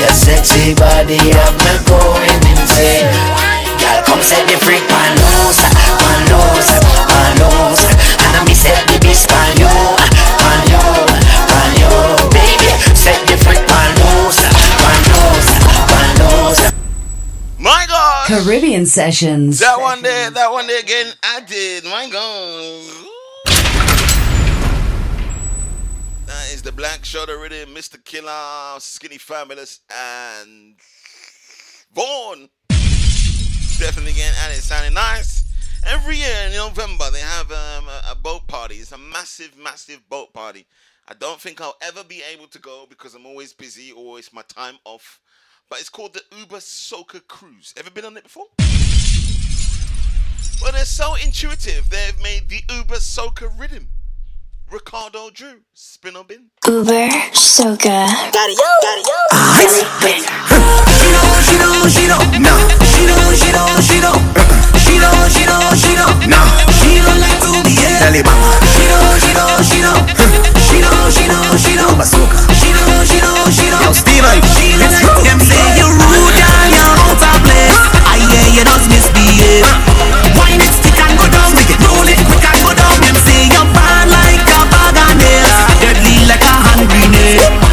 Your sexy body have me going insane Girl, come set the freak pan loose, pan loose, pan loose And I me set the beast pan you, pan you, pan you Baby, set the freak pan loose, pan loose, pan loose My God. Caribbean Sessions. That one there, that one there I did. My God. That is the Black Shoulder Rhythm, Mr. Killa, Skinny Fabulous, and Vaughn. Definitely getting added, sounding nice. Every year in November, they have um, a, a boat party. It's a massive, massive boat party. I don't think I'll ever be able to go because I'm always busy or it's my time off. But it's called the Uber Soca Cruise. Ever been on it before? Well, they're so intuitive. They've made the Uber Soca rhythm. Ricardo Drew, spin or bin. Uber Soca. Got it, yo, got it, yo. She don't, she don't, she don't, no. She don't, she don't, she don't. She don't, she don't, she don't, no. She don't like to be Tell him, She don't, she don't, she don't. She don't, she don't, she don't. She don't, she don't, she don't. Yo, Steven, she don't like them say you rude and you're out of place. I hear you just misbehave. Wine it, stick and go down. Roll it quick and go down. Them say you're bad hand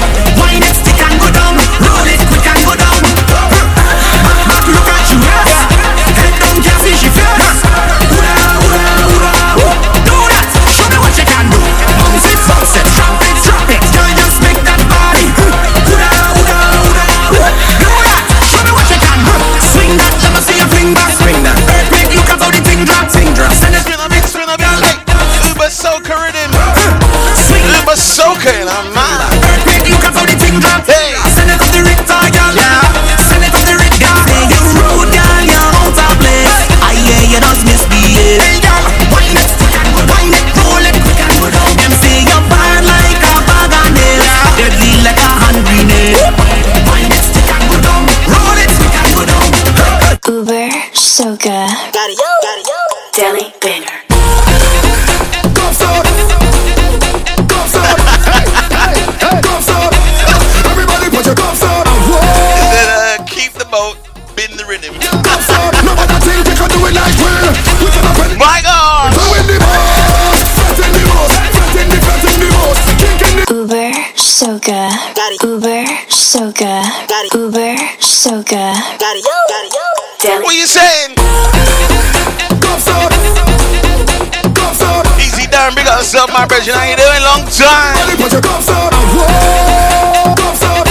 Whoa. Cups up.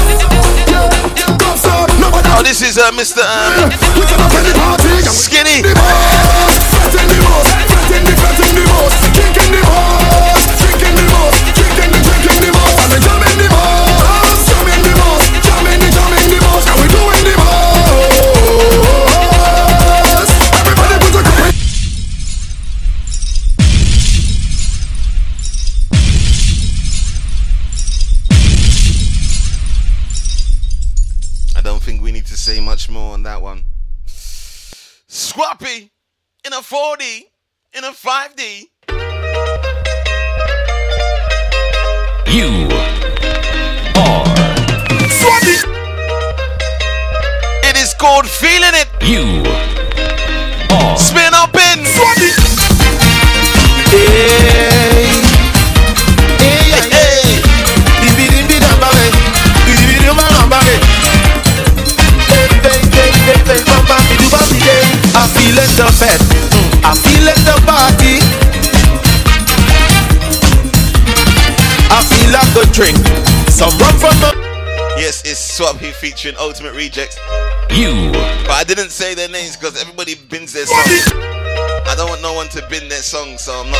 Yeah, cups up. Nobody Oh, this is uh, Mr. Um, we can up in the party. Skinny. To bin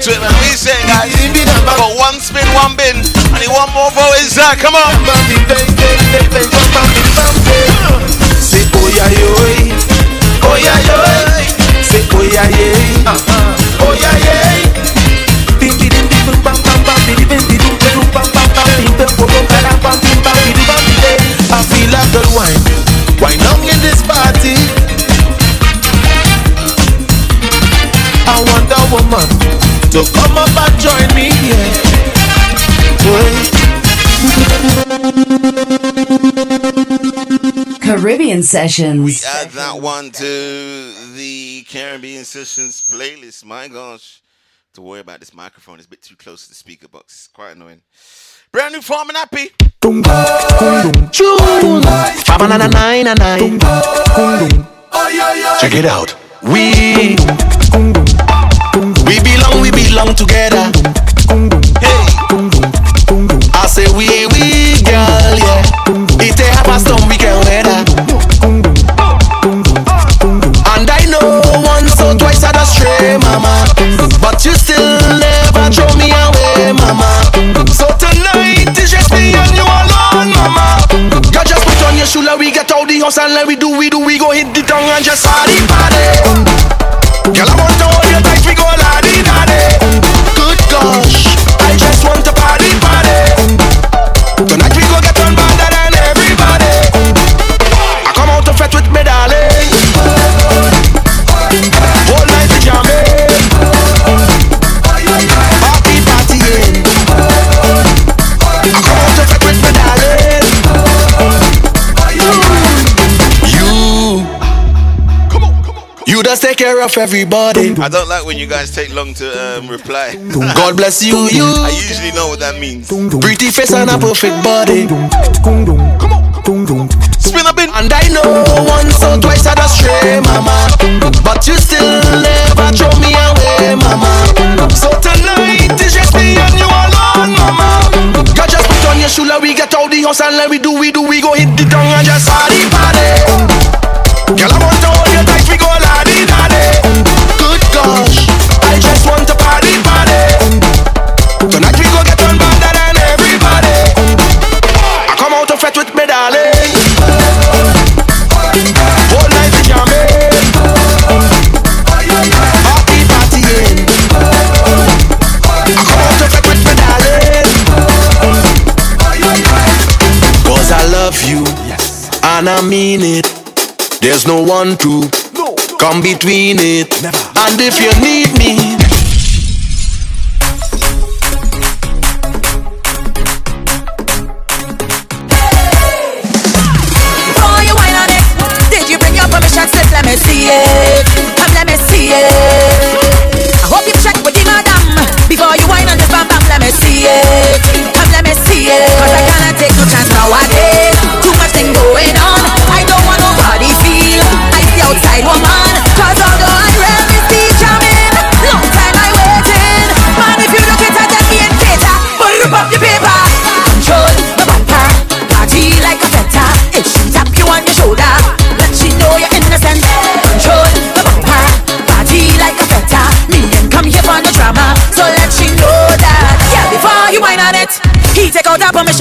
to it, man. You saying, guys? Got one spin, one bin. I need one more vote inside. Come on. Say, oh, yeah. Oh, yeah. Say, oh, yeah, yeah. Oh, yeah, yeah. I feel like wine, wine on in this party. I want a woman to come up and join me here. Caribbean Sessions. We add that one to the Caribbean Sessions playlist. My gosh. To worry about this microphone. It's a bit too close to the speaker box. It's quite annoying. Brand new Farmer Nappy. Check it out. We we belong, we belong together. Hey, I say we we girl, yeah. It a half a storm we can weather. And I know once or twice I just stray, mama. But you still never throw me away, mama. So tonight it's just me and you alone, mama. You just put on your shoe, like we get out the house and let we do, we do, we go hit the tongue and just party, party. Girl, I want to hold you tight, we go la di da Good gosh, I just want to party, party. Take care of everybody. I don't like when you guys take long to um, reply. God bless you, you. I usually know what that means. Pretty face and a perfect body. Spin a bin. And I know once or twice I just stray, mama. But you still never throw me away, mama. So tonight it's just me and you alone, mama. You just put on your shoe, like we get out the house and let we do, we do, we go hit the tongue and just party, party. Girl, I want to hold you tight, we go la and I mean it. There's no one to come between it. And if you need me, let me see it. Come let me see it. I hope you check with the madam before you whine on the bam bam. Let me see it.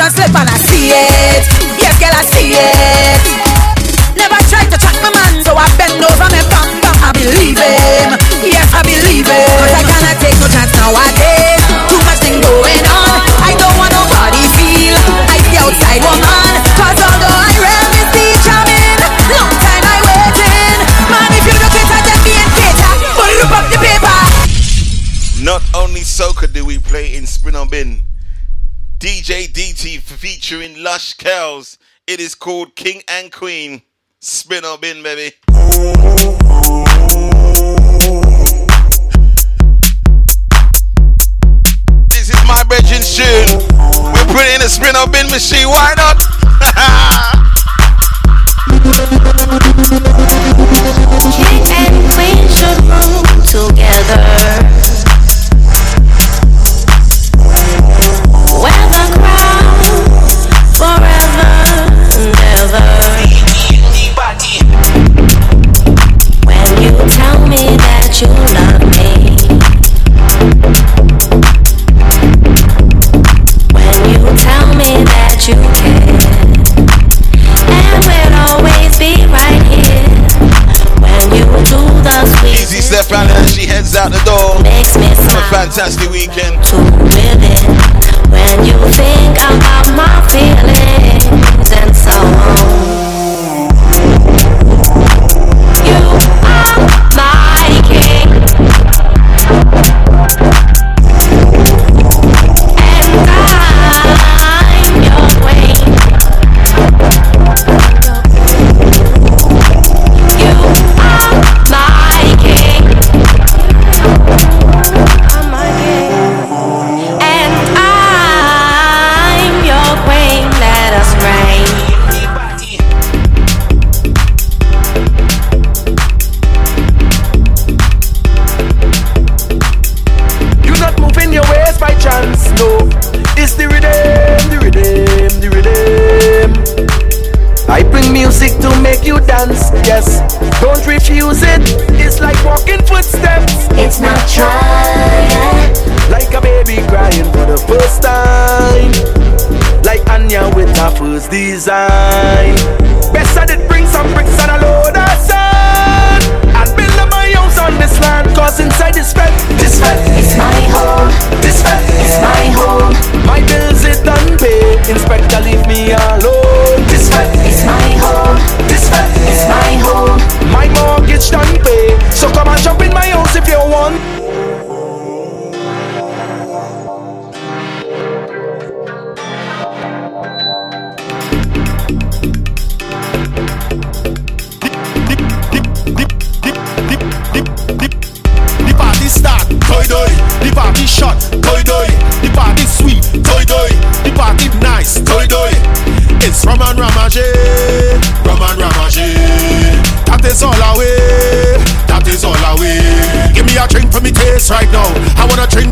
slip and I is called King and Queen. Spin up in, baby. This is my bedroom tune. We're putting a spin up in machine. Why not? fantastic weekend. To live it when you think about my feelings.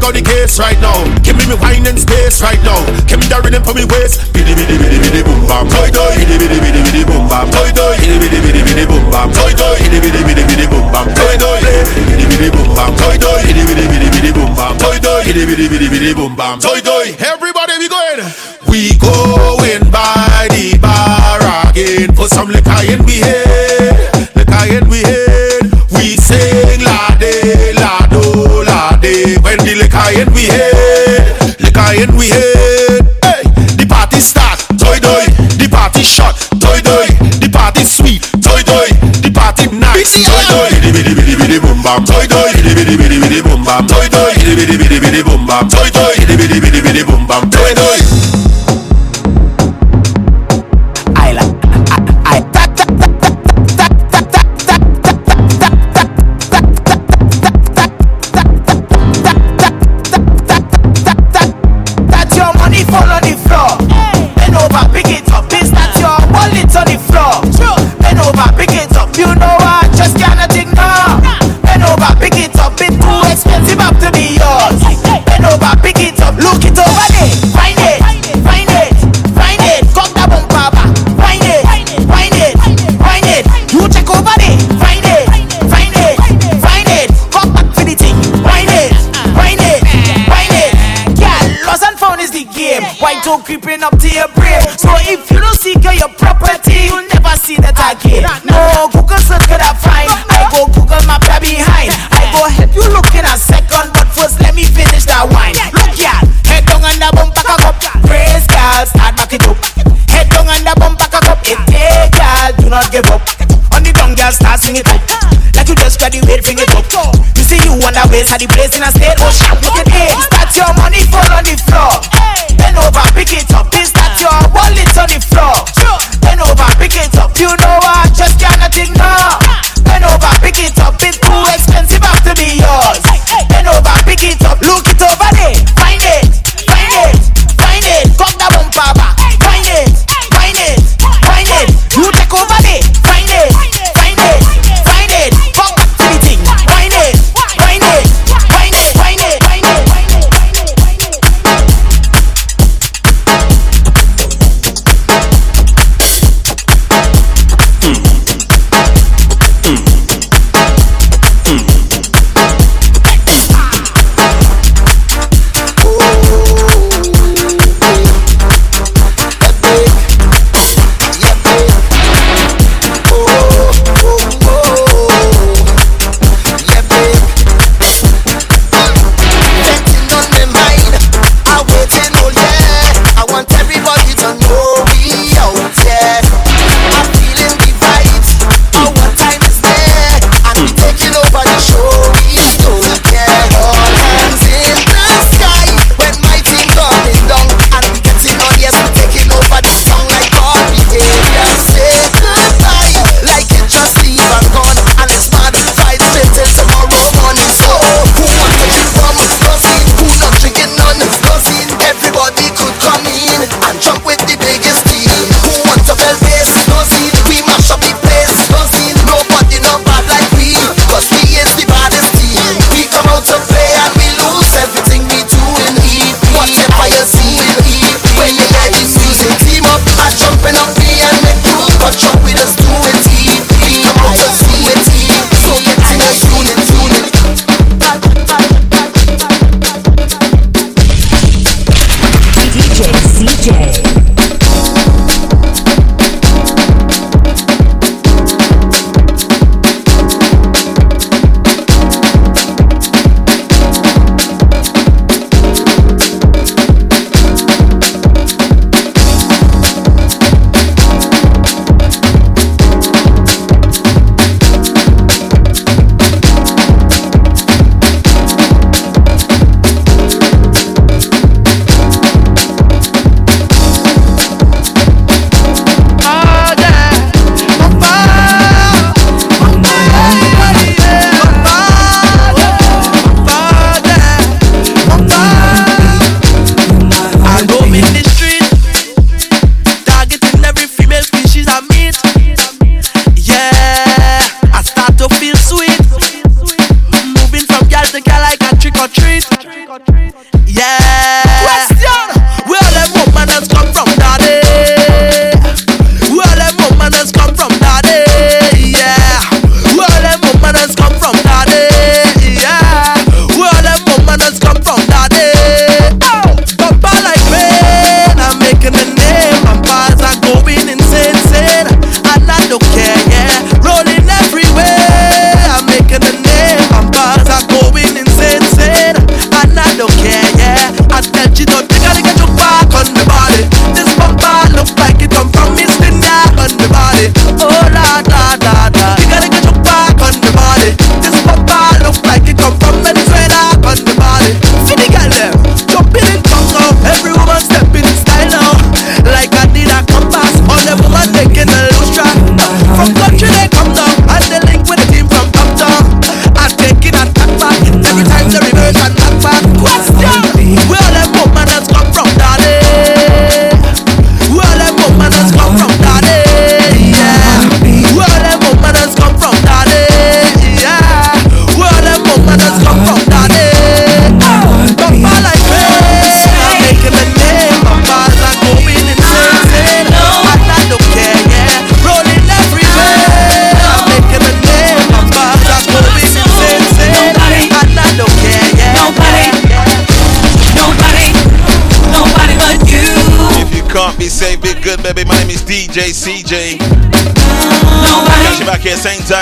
out the case right now. Give me me wine and space right now. Give me that rhythm for me waist. Bidi bidi bidi bidi boom bam. Toy toy. Bidi bidi bidi bidi boom bam. Toy toy. Bidi bidi bidi bidi boom bam. Toy toy. Bidi bidi bidi bidi boom bam. Toy toy. Bidi bidi boom bam. Toy toy. Bidi bidi bidi bidi boom bam. Toy toy. Bidi bidi bidi bidi boom bam. Toy toy. Everybody we going. We going by the bar again for some liquor and behave. in we head, liquor in we head. Hey, the party start, toy toy. The party shot, toy toy. The party sweet, toy toy. The party nice, toy toy. Bidi bidi bidi bidi boom bam, toy toy. Bidi bidi bidi bidi boom bam, toy toy. Bidi bidi bidi bidi boom bam, toy toy. Bidi bidi bidi bidi boom bam, toy toy. Creeping up to your brain. So if you don't seek your property, you'll never see that again. No, Google search could I find. I go Google map right behind. I go help you look in a second, but first let me finish that wine. Look ya, head down and the bump back up. Praise God, start back it up. Head down and the bump back up. It take girl, do not give up. On the down girl, start swing it up. Like you just graduate, bring it up. You see you on the waist, had the place in a state. Oh shit, Nobody.